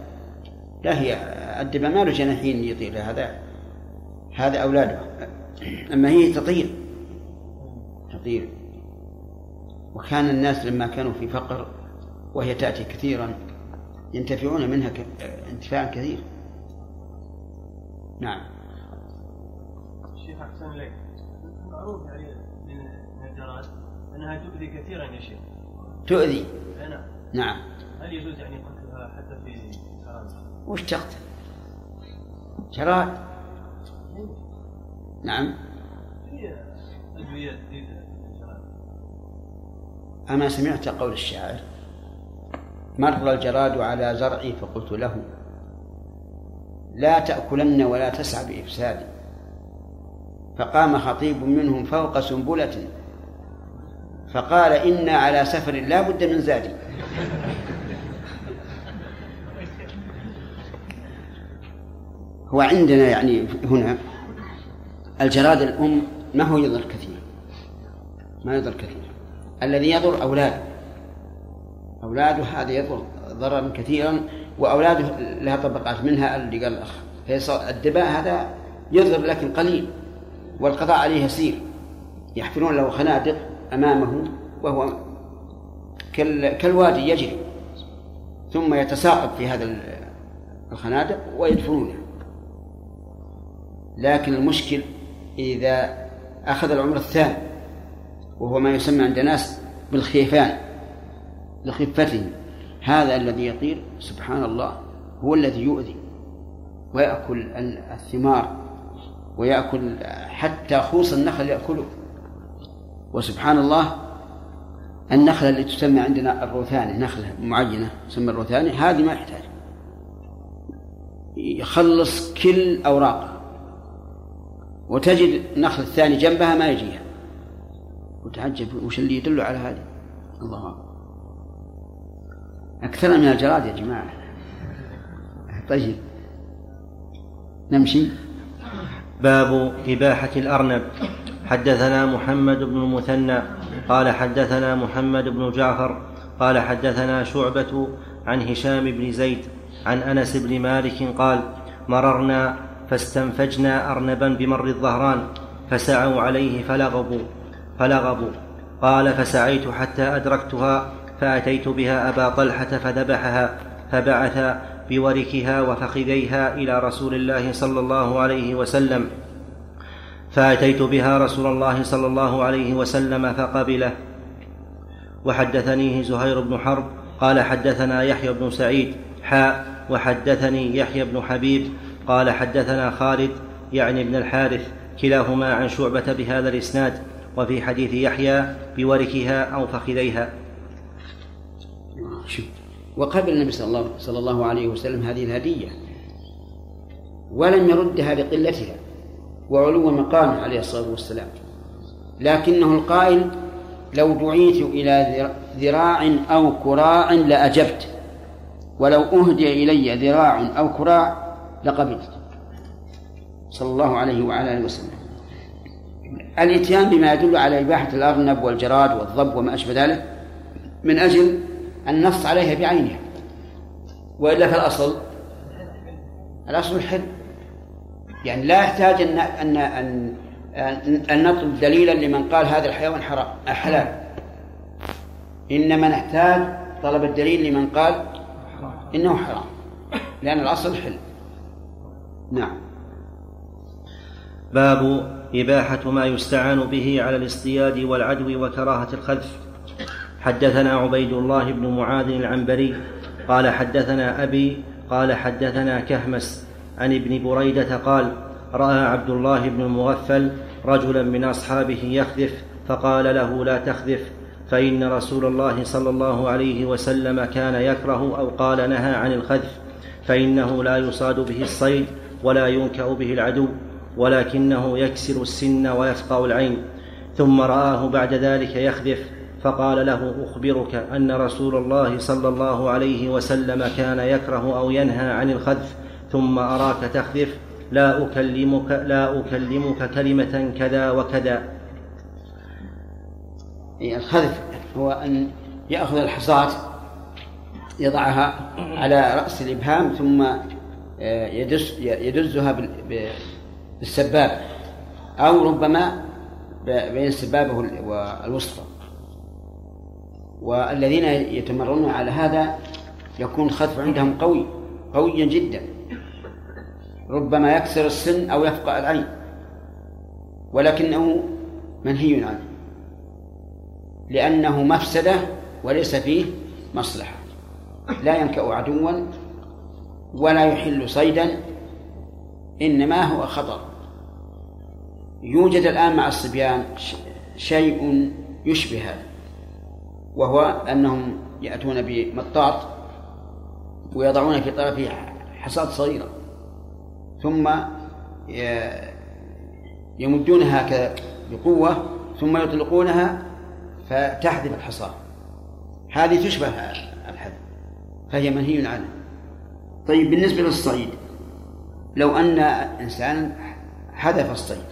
لا هي الدباء ما له جناحين يطير هذا هذا أولاده أما هي تطير. تطير. وكان الناس لما كانوا في فقر وهي تأتي كثيرا ينتفعون منها ك... انتفاعا كثير. نعم. الشيخ أحسن إليك. معروف يعني من الجراد أنها تؤذي كثيرا يا شيخ. تؤذي؟ نعم. نعم. هل يجوز يعني قتلها حتى في فرنسا؟ وش تقتل؟ جراد نعم. في أدوية جديدة للجراد. أما سمعت قول الشاعر مر الجراد على زرعي فقلت له لا تأكلن ولا تسع بإفسادي فقام خطيب منهم فوق سنبلة. فقال إنا على سفر لا بد من زاد. هو عندنا يعني هنا الجراد الأم ما هو يضر كثير ما يضر كثير الذي يضر أولاده. أولاده هذا يضر ضررا كثيرا وأولاده لها طبقات منها اللي قال الأخ فيصل. الدباء هذا يضر لكن قليل. والقضاء عليه يسير. يحفرون له خنادق أمامه وهو كال كالوادي يجري. ثم يتساقط في هذا الخنادق ويدفنونه. لكن المشكل إذا أخذ العمر الثاني وهو ما يسمى عند الناس بالخيفان لخفته. هذا الذي يطير سبحان الله هو الذي يؤذي ويأكل الثمار ويأكل حتى خوص النخل يأكله. وسبحان الله النخلة اللي تسمى عندنا الروثاني نخلة معينة تسمى الروثاني هذه ما يحتاج. يخلص كل أوراقها وتجد النخل الثاني جنبها ما يجيها. وتعجب وش اللي يدل على هذه؟ الله أكبر. أكثر من الجراد يا جماعة. طيب نمشي. باب إباحة الأرنب. حدثنا محمد بن المثنى قال حدثنا محمد بن جعفر قال حدثنا شعبة عن هشام بن زيد عن أنس بن مالك قال مررنا فاستنفجنا أرنبا بمر الظهران فسعوا عليه فلغبوا فلغبوا. قال فسعيت حتى أدركتها فأتيت بها أبا طلحة فذبحها فبعث بوركها وفخذيها إلى رسول الله صلى الله عليه وسلم. فأتيت بها رسول الله صلى الله عليه وسلم فقبله. وحدثنيه زهير بن حرب قال حدثنا يحيى بن سعيد حاء وحدثني يحيى بن حبيب قال حدثنا خالد يعني ابن الحارث كلاهما عن شعبة بهذا الإسناد وفي حديث يحيى بوركها أو فخذيها. وقبل النبي صلى الله, صلى الله عليه وسلم هذه الهدية ولم يردها لقلتها وعلو مقامه عليه الصلاة والسلام. لكنه القائل لو دعيت إلى ذراع أو كراع لأجبت ولو أهدي إلي ذراع أو كراع لقبلت. صلى الله عليه وعلى آله وسلم. الإتيان بما يدل على إباحة الأرنب والجراد والضب وما أشبه ذلك من أجل النص عليها بعينها. وإلا فالأصل الأصل الحل يعني لا يحتاج أن أن أن أن نطلب دليلا لمن قال هذا الحيوان حرام حلال. إنما نحتاج طلب الدليل لمن قال إنه حرام. لأن الأصل حل. نعم. باب إباحة ما يستعان به على الاصطياد والعدو وكراهة الخذف حدثنا عبيد الله بن معاذ العنبري قال حدثنا أبي قال حدثنا كهمس عن ابن بريدة قال رأى عبد الله بن المغفل رجلا من أصحابه يخذف فقال له لا تخذف فإن رسول الله صلى الله عليه وسلم كان يكره أو قال نهى عن الخذف فإنه لا يصاد به الصيد ولا ينكأ به العدو ولكنه يكسر السن ويفقع العين ثم رآه بعد ذلك يخذف فقال له أخبرك أن رسول الله صلى الله عليه وسلم كان يكره أو ينهى عن الخذف ثم أراك تخذف لا اكلمك لا أكلمك كلمة كذا وكذا. الخذف هو أن يأخذ الحصاه يضعها على رأس الإبهام ثم آه، يدس يدزها بال- بالسبابه أو ربما بين السبابه والوسطى. والذين يتمرنون على هذا يكون الخذف عندهم قوي قويا جدا. ربما يكسر السن أو يفقع العين. ولكنه منهي عنه. لأنه مفسدة وليس فيه مصلحة. لا ينكأ عدوا ولا يحل صيدا إنما هو خطر. يوجد الآن مع الصبيان شيء يشبه هذا وهو أنهم يأتون بمطاط ويضعون في طرفه حصاة صغيرة. ثم يمدونها هكذا بقوة ثم يطلقونها فتحذف الحصاة هذه تشبه الحذف فهي منهي عنها طيب بالنسبة للصيد لو أن إنسان حذف الصيد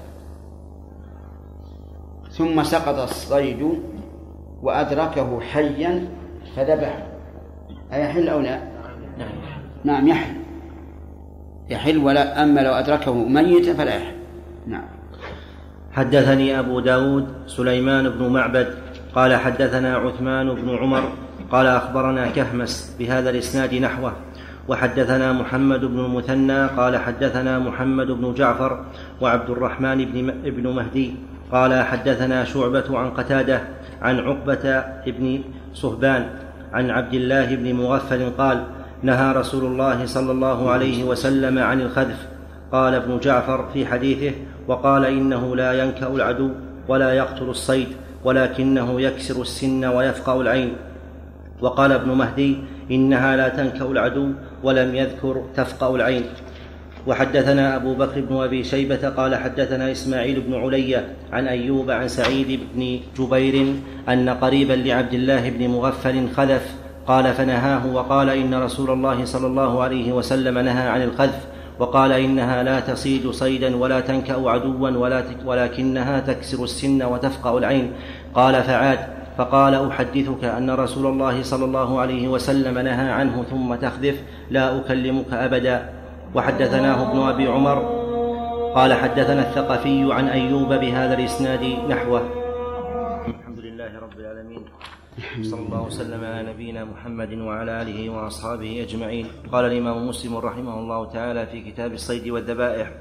ثم سقط الصيد وأدركه حيا فذبحه أيحل أو لا؟ نعم. يحل. يحل ولا أما لو أدركه ميتا فلا يحل. نعم. حدثني أبو داود سليمان بن معبد قال حدثنا عثمان بن عمر قال أخبرنا كهمس بهذا الإسناد نحوه وحدثنا محمد بن المثنى قال حدثنا محمد بن جعفر وعبد الرحمن بن ابن مهدي قال حدثنا شعبة عن قتادة عن عقبة بن صهبان عن عبد الله بن مغفل قال نهى رسول الله صلى الله عليه وسلم عن الخذف. قال ابن جعفر في حديثه وقال إنه لا ينكأ العدو ولا يقتل الصيد ولكنه يكسر السن ويفقأ العين. وقال ابن مهدي إنها لا تنكأ العدو ولم يذكر تفقأ العين. وحدثنا أبو بكر بن أبي شيبة قال حدثنا إسماعيل بن علي عن أيوب عن سعيد بن جبير أن قريبا لعبد الله بن مغفل خلف قال فنهاه وقال إن رسول الله صلى الله عليه وسلم نهى عن الخذف وقال إنها لا تصيد صيدا ولا تنكأ عدوا ولا ولكنها تكسر السن وتفقأ العين. قال فعاد فقال أحدثك أن رسول الله صلى الله عليه وسلم نهى عنه ثم تخذف لا أكلمك أبدا. وحدثناه ابن أبي عمر. قال حدثنا الثقفي عن أيوب بهذا الإسناد نحوه. الحمد لله رب العالمين. صلى الله وسلم على نبينا محمد وعلى آله وأصحابه أجمعين. قال الإمام مسلم رحمه الله تعالى في كتاب الصيد والذبائح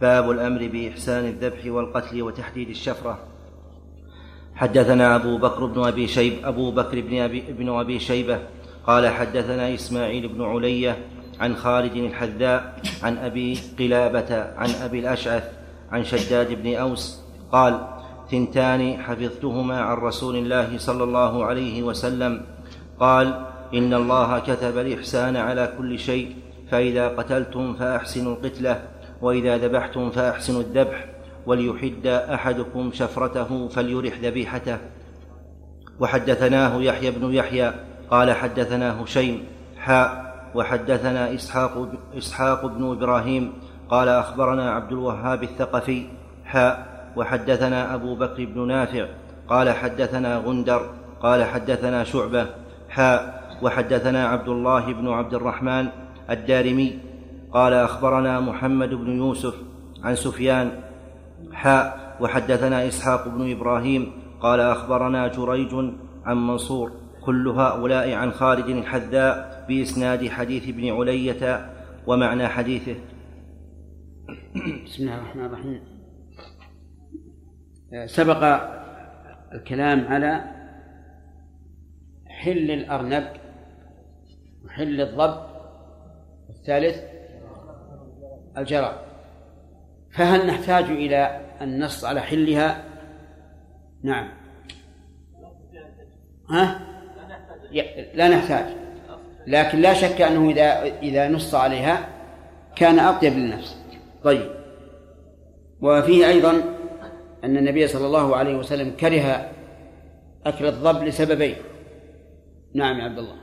باب الأمر بإحسان الذبح والقتل وتحديد الشفرة. حدثنا أبو بكر بن أبي شيب أبو بكر بن ابي, بن أبي شيبة. قال حدثنا إسماعيل بن علية عن خالد الحذاء عن أبي قلابة عن أبي الأشعث عن شداد بن أوس قال ثنتان حفظتهما عن رسول الله صلى الله عليه وسلم قال إن الله كتب الإحسان على كل شيء فإذا قتلتم فأحسنوا القتله وإذا ذبحتم فأحسنوا الذبح وليحد أحدكم شفرته فليرح ذبيحته وحدثناه يحيى بن يحيى قال حدثنا هشيم حاء وحدثنا إسحاق إسحاق بن إبراهيم قال أخبرنا عبد الوهاب الثقفي حاء وحدثنا أبو بكر بن نافع قال حدثنا غندر قال حدثنا شعبة حاء وحدثنا عبد الله بن عبد الرحمن الدارمي قال أخبرنا محمد بن يوسف عن سفيان حاء وحدثنا إسحاق بن إبراهيم قال أخبرنا جريج عن منصور كل هؤلاء عن خالد الحذاء بإسناد حديث ابن علية ومعنى حديثه. بسم الله الرحمن الرحيم. سبق الكلام على حل الأرنب وحل الضب والثالث الجرى. فهل نحتاج إلى النص على حلها؟ نعم. ها؟ لا نحتاج. لكن لا شك أنه إذا إذا نص عليها كان أطيب للنفس. طيب. وفيه أيضا أن النبي صلى الله عليه وسلم كره أكل الضب لسببين. نعم يا عبد الله.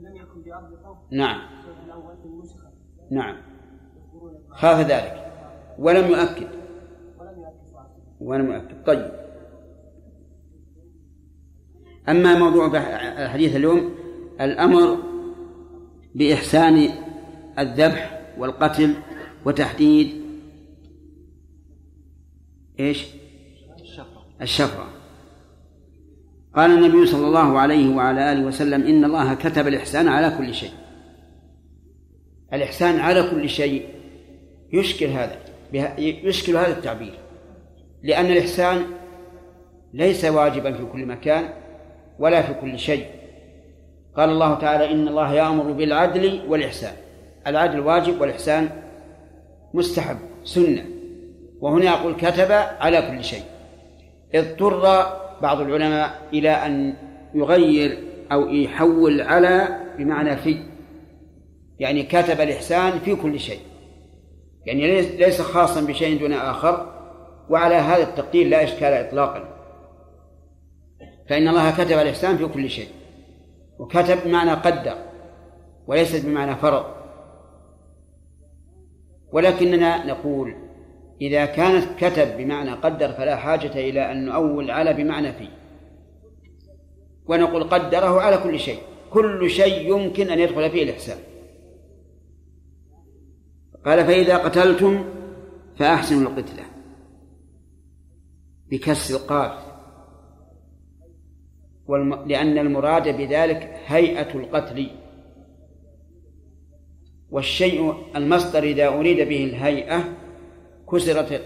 لم يكن بأرض نعم. نعم. خاف ذلك. ولم يؤكد. ولم يؤكد. طيب. أما موضوع حديث اليوم الأمر بإحسان الذبح والقتل وتحديد إيش؟ الشفرة قال النبي صلى الله عليه وعلى آله وسلم إن الله كتب الإحسان على كل شيء الإحسان على كل شيء يشكل هذا يشكل هذا التعبير لأن الإحسان ليس واجبا في كل مكان ولا في كل شيء. قال الله تعالى إن الله يأمر بالعدل والإحسان. العدل واجب والإحسان مستحب سنة. وهنا يقول كتب على كل شيء. اضطر بعض العلماء إلى أن يغير أو يحول على بمعنى في. يعني كتب الإحسان في كل شيء. يعني ليس- خاصا بشيء دون آخر. وعلى هذا التقدير لا إشكال إطلاقا. فإن الله كتب الإحسان في كل شيء وكتب بمعنى قدر وليست بمعنى فرض. ولكننا نقول إذا كانت كتب بمعنى قدر فلا حاجة إلى أن نؤول على بمعنى في ونقول قدره على كل شيء كل شيء يمكن أن يدخل فيه الإحسان. قال فإذا قتلتم فأحسنوا القتلة بكسر القاف. والم... لأن المراد بذلك هيئة القتل. والشيء المصدر إذا أريد به الهيئة كسرت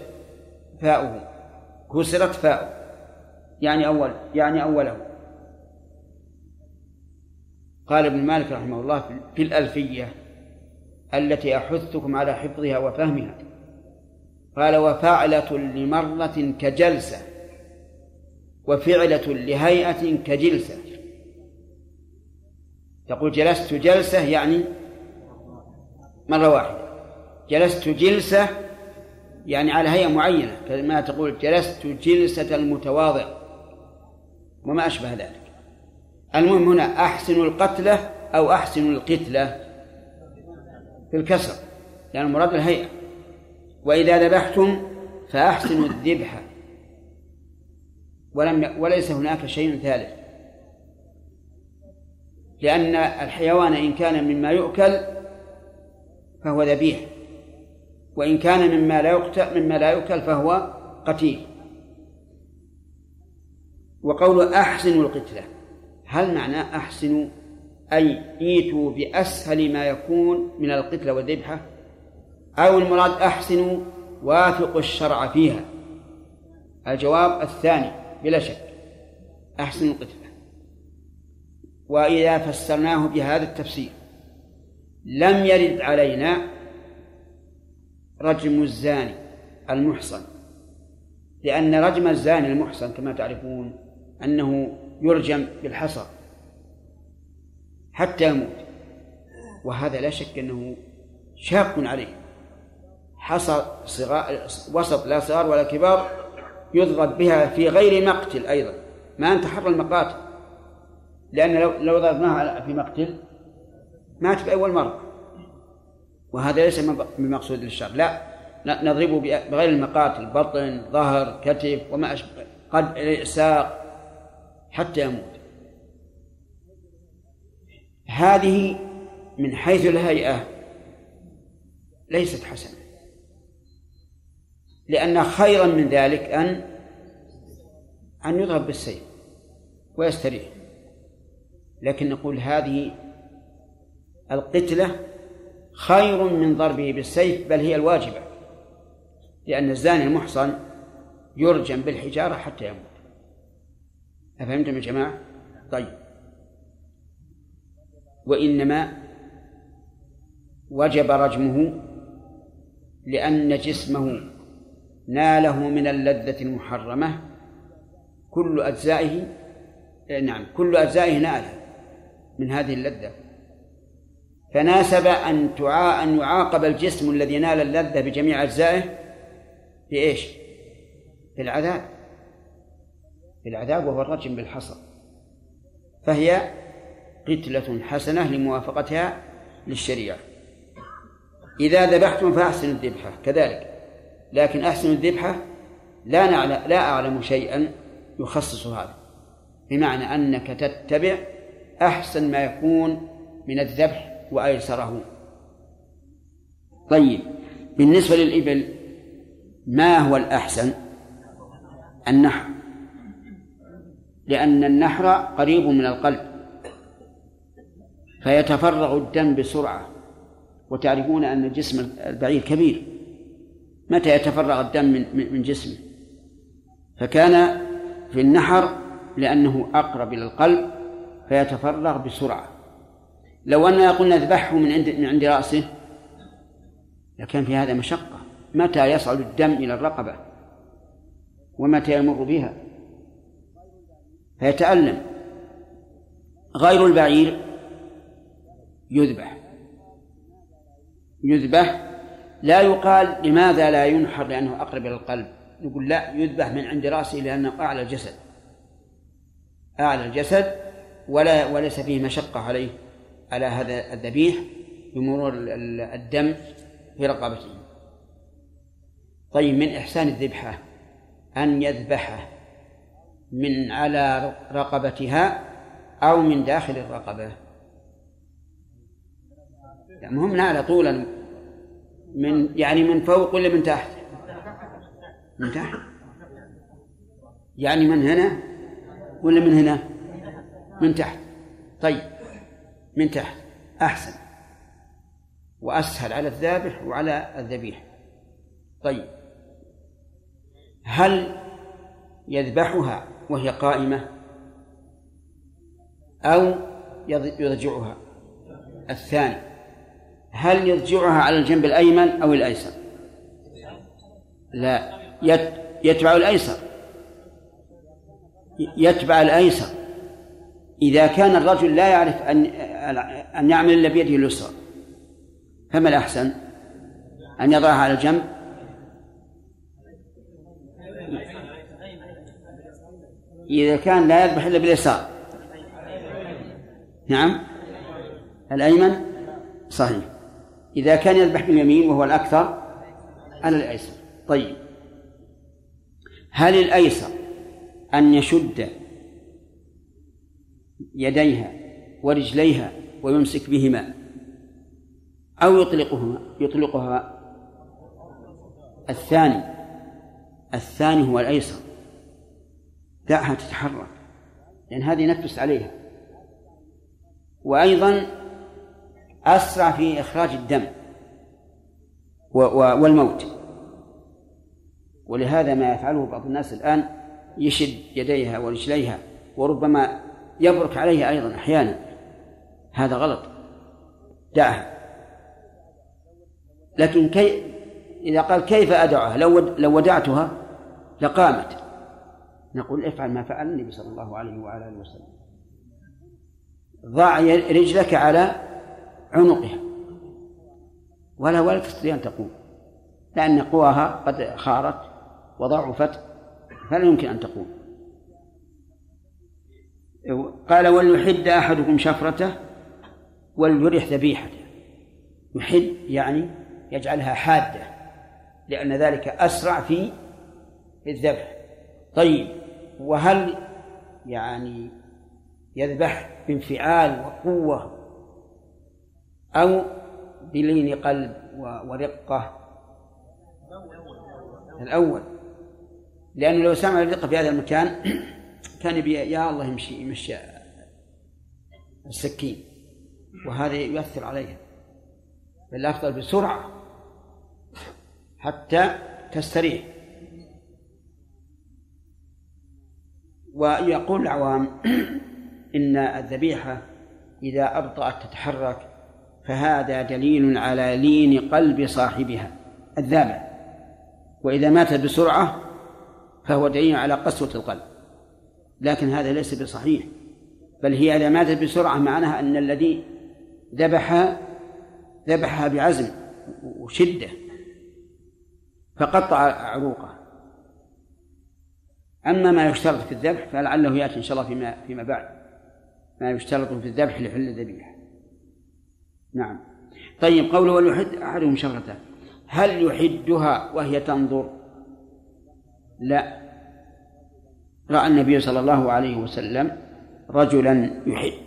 فاؤه. كسرت فاؤه. يعني أول يعني أوله. قال ابن مالك رحمه الله في- في الألفية التي أحثكم على حفظها وفهمها. قال وفعلة لمرة كجلسة. وفعلة لهيئة كجلسة. تقول جلست جلسة يعني مرة واحدة. جلست جلسة يعني على هيئة معينة. كما تقول جلست جلسة المتواضع. وما أشبه ذلك. المهم هنا أحسن القتلة أو أحسن القتلة في الكسر. لأن المراد الهيئة. وإذا ذبحتم فأحسنوا الذبح. ولم. وليس هناك شيء ثالث. لأن الحيوان إن كان مما يؤكل فهو ذبيح وإن كان مما لا يقتل مما لا يؤكل فهو قتيل. وقول أحسنوا القتلة هل معناه أحسنوا؟ أي إيتوا بأسهل ما يكون من القتلة والذبحة؟ أو المراد أحسنوا وافقوا الشرع فيها؟ الجواب الثاني بلا شك. أحسنوا القتلة وإذا فسرناه بهذا التفسير لم يرد علينا رجم الزاني المحصن. لأن رجم الزاني المحصن كما تعرفون أنه يرجم بالحصى حتى يموت. وهذا لا شك أنه شاق عليه. حصى صغار وسط لا صغار ولا كبار يضرب بها في غير مقتل أيضا ما انتحر المقاتل. لأن لو لو ضربناها في مقتل مات بأول مرة. وهذا ليس بمقصود للشر لا. نضربه بغير المقاتل بطن ظهر كتف وما أشبه قد ساق حتى يموت. هذه من حيث الهيئة ليست حسنة. لأن خيرا من ذلك أن أن يضرب بالسيف ويستريح. لكن نقول هذه القتلة خير من ضربه بالسيف بل هي الواجبة لأن الزاني المحصن يرجم بالحجارة حتى يموت. أفهمتم يا جماعة؟ طيب. وإنما وجب رجمه لأن جسمه ناله من اللذة المحرمة. كل أجزائه نعم كل أجزائه نالها من هذه اللذة. فناسب أن تعا أن يعاقب الجسم الذي نال اللذة بجميع أجزائه بإيش؟ بالعذاب. بالعذاب وهو الرجم بالحصى. فهي قتلة حسنة لموافقتها للشريعة. إذا ذبحتم فأحسنوا الذبحة كذلك. لكن أحسن الذبحة لا نعلم لا أعلم شيئا يخصص هذا. بمعنى أنك تتبع أحسن ما يكون من الذبح وأيسره. طيب بالنسبة للإبل ما هو الأحسن؟ النحر. لأن النحر قريب من القلب فيتفرغ الدم بسرعة وتعرفون أن جسم البعير كبير. متى يتفرغ الدم من من جسمه. فكان في النحر لأنه أقرب إلى القلب فيتفرغ بسرعة. لو أننا قلنا اذبحه من عند من عند رأسه لكان في هذا مشقة. متى يصعد الدم إلى الرقبة؟ ومتى يمر بها؟ فيتألم. غير البعير يذبح. يذبح لا يقال لماذا لا ينحر لأنه أقرب إلى القلب. نقول لا يذبح من عند رأسه لأنه أعلى الجسد. أعلى الجسد ولا وليس فيه مشقة عليه على هذا الذبيح بمرور الدم في رقبته. طيب من إحسان الذبحة؟ أن يذبحه من على رقبتها أو من داخل الرقبة. يعني مهم على طولا من يعني من فوق ولا من تحت؟ من تحت. يعني من هنا ولا من هنا؟ من تحت. طيب من تحت. أحسن. وأسهل على الذابح وعلى الذبيح. طيب. هل يذبحها وهي قائمة؟ أو يضجعها الثاني. هل يضجعها على الجنب الأيمن أو الأيسر؟ لا. يتبع الأيسر. يتبع الأيسر. إذا كان الرجل لا يعرف أن أن يعمل إلا بيده اليسرى فما الأحسن؟ أن يضعها على جنب إذا كان لا يذبح إلا باليسار. نعم. الأيمن؟ صحيح. إذا كان يذبح باليمين وهو الأكثر على الأيسر. طيب. هل الأيسر أن يشد يديها ورجليها ويمسك بهما أو يطلقهما؟ يطلقها الثاني. الثاني هو الأيسر. دعها تتحرك. لأن هذه نفس عليها. وأيضا أسرع في إخراج الدم والموت. ولهذا ما يفعله بعض الناس الآن يشد يديها ورجليها وربما يبرك عليها أيضا أحيانا. هذا غلط. دعها. لكن كي إذا قال كيف أدعها؟ لو لو ودعتها لقامت. نقول افعل ما فعل النبي صلى الله عليه وعلى آله وسلم. ضع رجلك على عنقها. ولا ولا تستطيع أن تقوم. لأن قواها قد خارت وضعفت فلا يمكن أن تقوم. قال وليحد أحدكم شفرته وليرح ذبيحته. يحد يعني يجعلها حادة لأن ذلك أسرع في الذبح. طيب وهل يعني يذبح بانفعال وقوة أو بلين قلب ورقة. الأول. لأنه لو سمع الرقة في هذا المكان (clears throat) كان يا الله يمشي يمشي السكين. وهذا يؤثر عليها بل الأفضل بسرعة. حتى تستريح. ويقول العوام (clears throat) إن الذبيحة إذا أبطأت تتحرك فهذا دليل على لين قلب صاحبها الذابح وإذا ماتت بسرعة فهو دليل على قسوة القلب. لكن هذا ليس بصحيح. بل هي إذا ماتت بسرعة معناها أن الذي ذبح ذبحها بعزم وشدة فقطع عروقه. أما ما يشترط في الذبح فلعله يأتي إن شاء الله فيما فيما بعد. ما يشترط في الذبح لحل الذبيحة. نعم. طيب قوله وليحد أحدهم شفرته هل يحدها وهي تنظر؟ لا. رأى النبي صلى الله عليه وسلم رجلا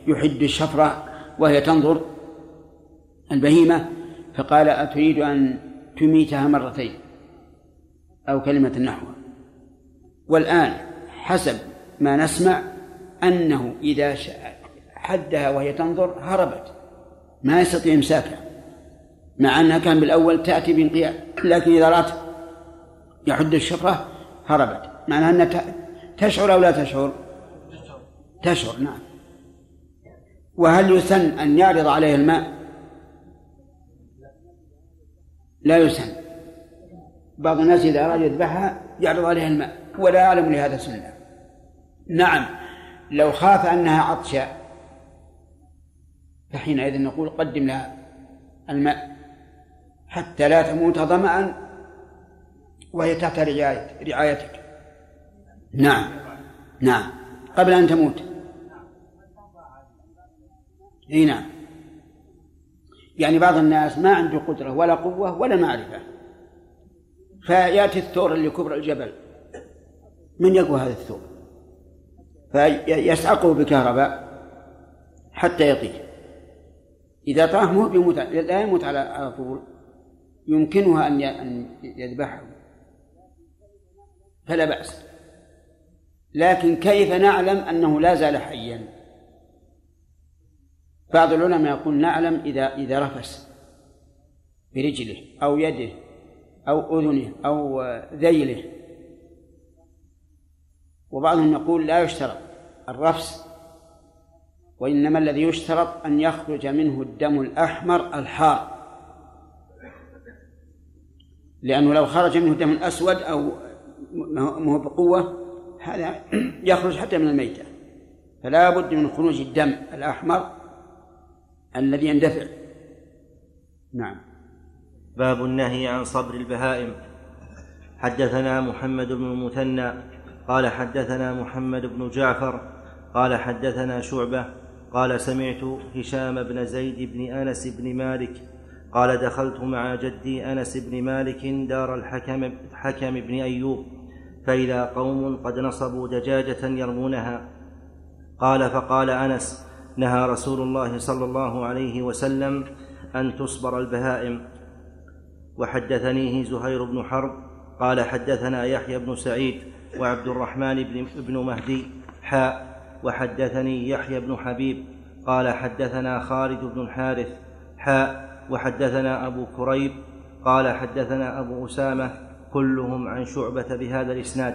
يحد, الشفرة وهي تنظر البهيمة فقال أتريد أن تميتها مرتين أو كلمة نحوها والآن حسب ما نسمع أنه إذا حدها وهي تنظر هربت. ما يستطيع إمساكها مع أنها كان بالأول تأتي بانقياد لكن إذا رأت يحد الشفرة هربت. معناها أنها تشعر أو لا تشعر؟ تشعر نعم. وهل يسن أن يعرض عليها الماء؟ لا يسن. بعض الناس إذا أراد يذبحها يعرض عليها الماء ولا أعلم لهذا سنة. نعم لو خاف أنها عطشة فحينئذ نقول قدم لها الماء حتى لا تموت ظمأ وهي تحت رعاية رعايتك. نعم. نعم. قبل أن تموت. إي نعم. يعني بعض الناس ما عنده قدرة ولا قوة ولا معرفة. فيأتي الثور اللي كبر الجبل. من يقوى هذا الثور؟ فيسعقه بكهرباء حتى يطير. إذا طاح مو بيموت لا يموت على على طول يمكنها أن أن يذبحه. فلا بأس. لكن كيف نعلم أنه لا زال حيا؟ بعض العلماء يقول نعلم إذا إذا رفس برجله أو يده أو أذنه أو ذيله. وبعضهم يقول لا يشترط الرفس وإنما الذي يشترط أن يخرج منه الدم الأحمر الحار. لأنه لو خرج منه دم أسود أو ما هو بقوة هذا (clears throat) يخرج حتى من الميتة. فلا بد من خروج الدم الأحمر الذي يندفع. نعم. باب النهي عن صبر البهائم. حدثنا محمد بن المثنى قال حدثنا محمد بن جعفر قال حدثنا شعبة قال سمعت هشام بن زيد بن أنس بن مالك قال دخلت مع جدي أنس بن مالك دار الحكم حكم بن أيوب فإذا قوم قد نصبوا دجاجة يرمونها. قال فقال أنس نهى رسول الله صلى الله عليه وسلم أن تصبر البهائم. وحدثنيه زهير بن حرب قال حدثنا يحيى بن سعيد وعبد الرحمن بن, مهدي حاء وحدثني يحيى بن حبيب قال حدثنا خالد بن الحارث حاء وحدثنا أبو كريب قال حدثنا أبو أسامة كلهم عن شعبة بهذا الإسناد.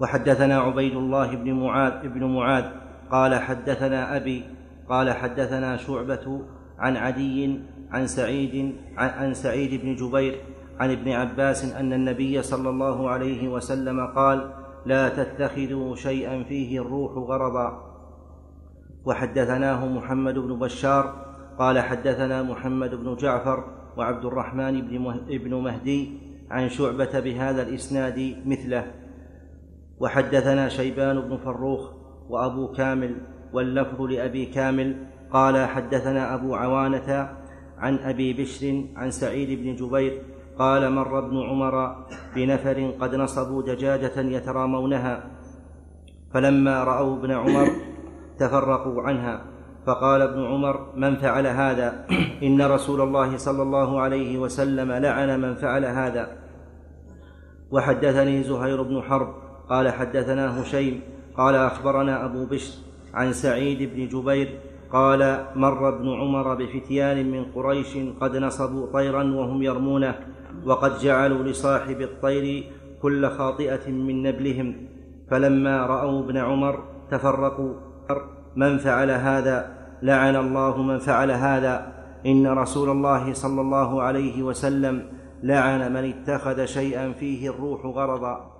وحدثنا عبيد الله بن معاذ بن معاذ قال حدثنا أبي قال حدثنا شعبة عن عدي عن سعيد عن سعيد بن جبير عن ابن عباس أن النبي صلى الله عليه وسلم قال لا تتخذوا شيئا فيه الروح غرضا. وحدثناه محمد بن بشار قال حدثنا محمد بن جعفر وعبد الرحمن بن مهدي عن شعبة بهذا الإسناد مثله. وحدثنا شيبان بن فروخ وأبو كامل واللفظ لأبي كامل قال حدثنا أبو عوانة عن أبي بشر عن سعيد بن جبير قال مر ابن عمر بنفر قد نصبوا دجاجة يترامونها فلما رأوا ابن عمر تفرقوا عنها فقال ابن عمر من فعل هذا؟ إن رسول الله صلى الله عليه وسلم لعن من فعل هذا. وحدثني زهير بن حرب قال حدثنا هشيم قال أخبرنا أبو بشر عن سعيد بن جبير قال مر ابن عمر بفتيان من قريش قد نصبوا طيرا وهم يرمونه وقد جعلوا لصاحب الطير كل خاطئة من نبلهم. فلما رأوا ابن عمر تفرقوا من فعل هذا؟ لعن الله من فعل هذا. إن رسول الله صلى الله عليه وسلم لعن من اتخذ شيئا فيه الروح غرضا.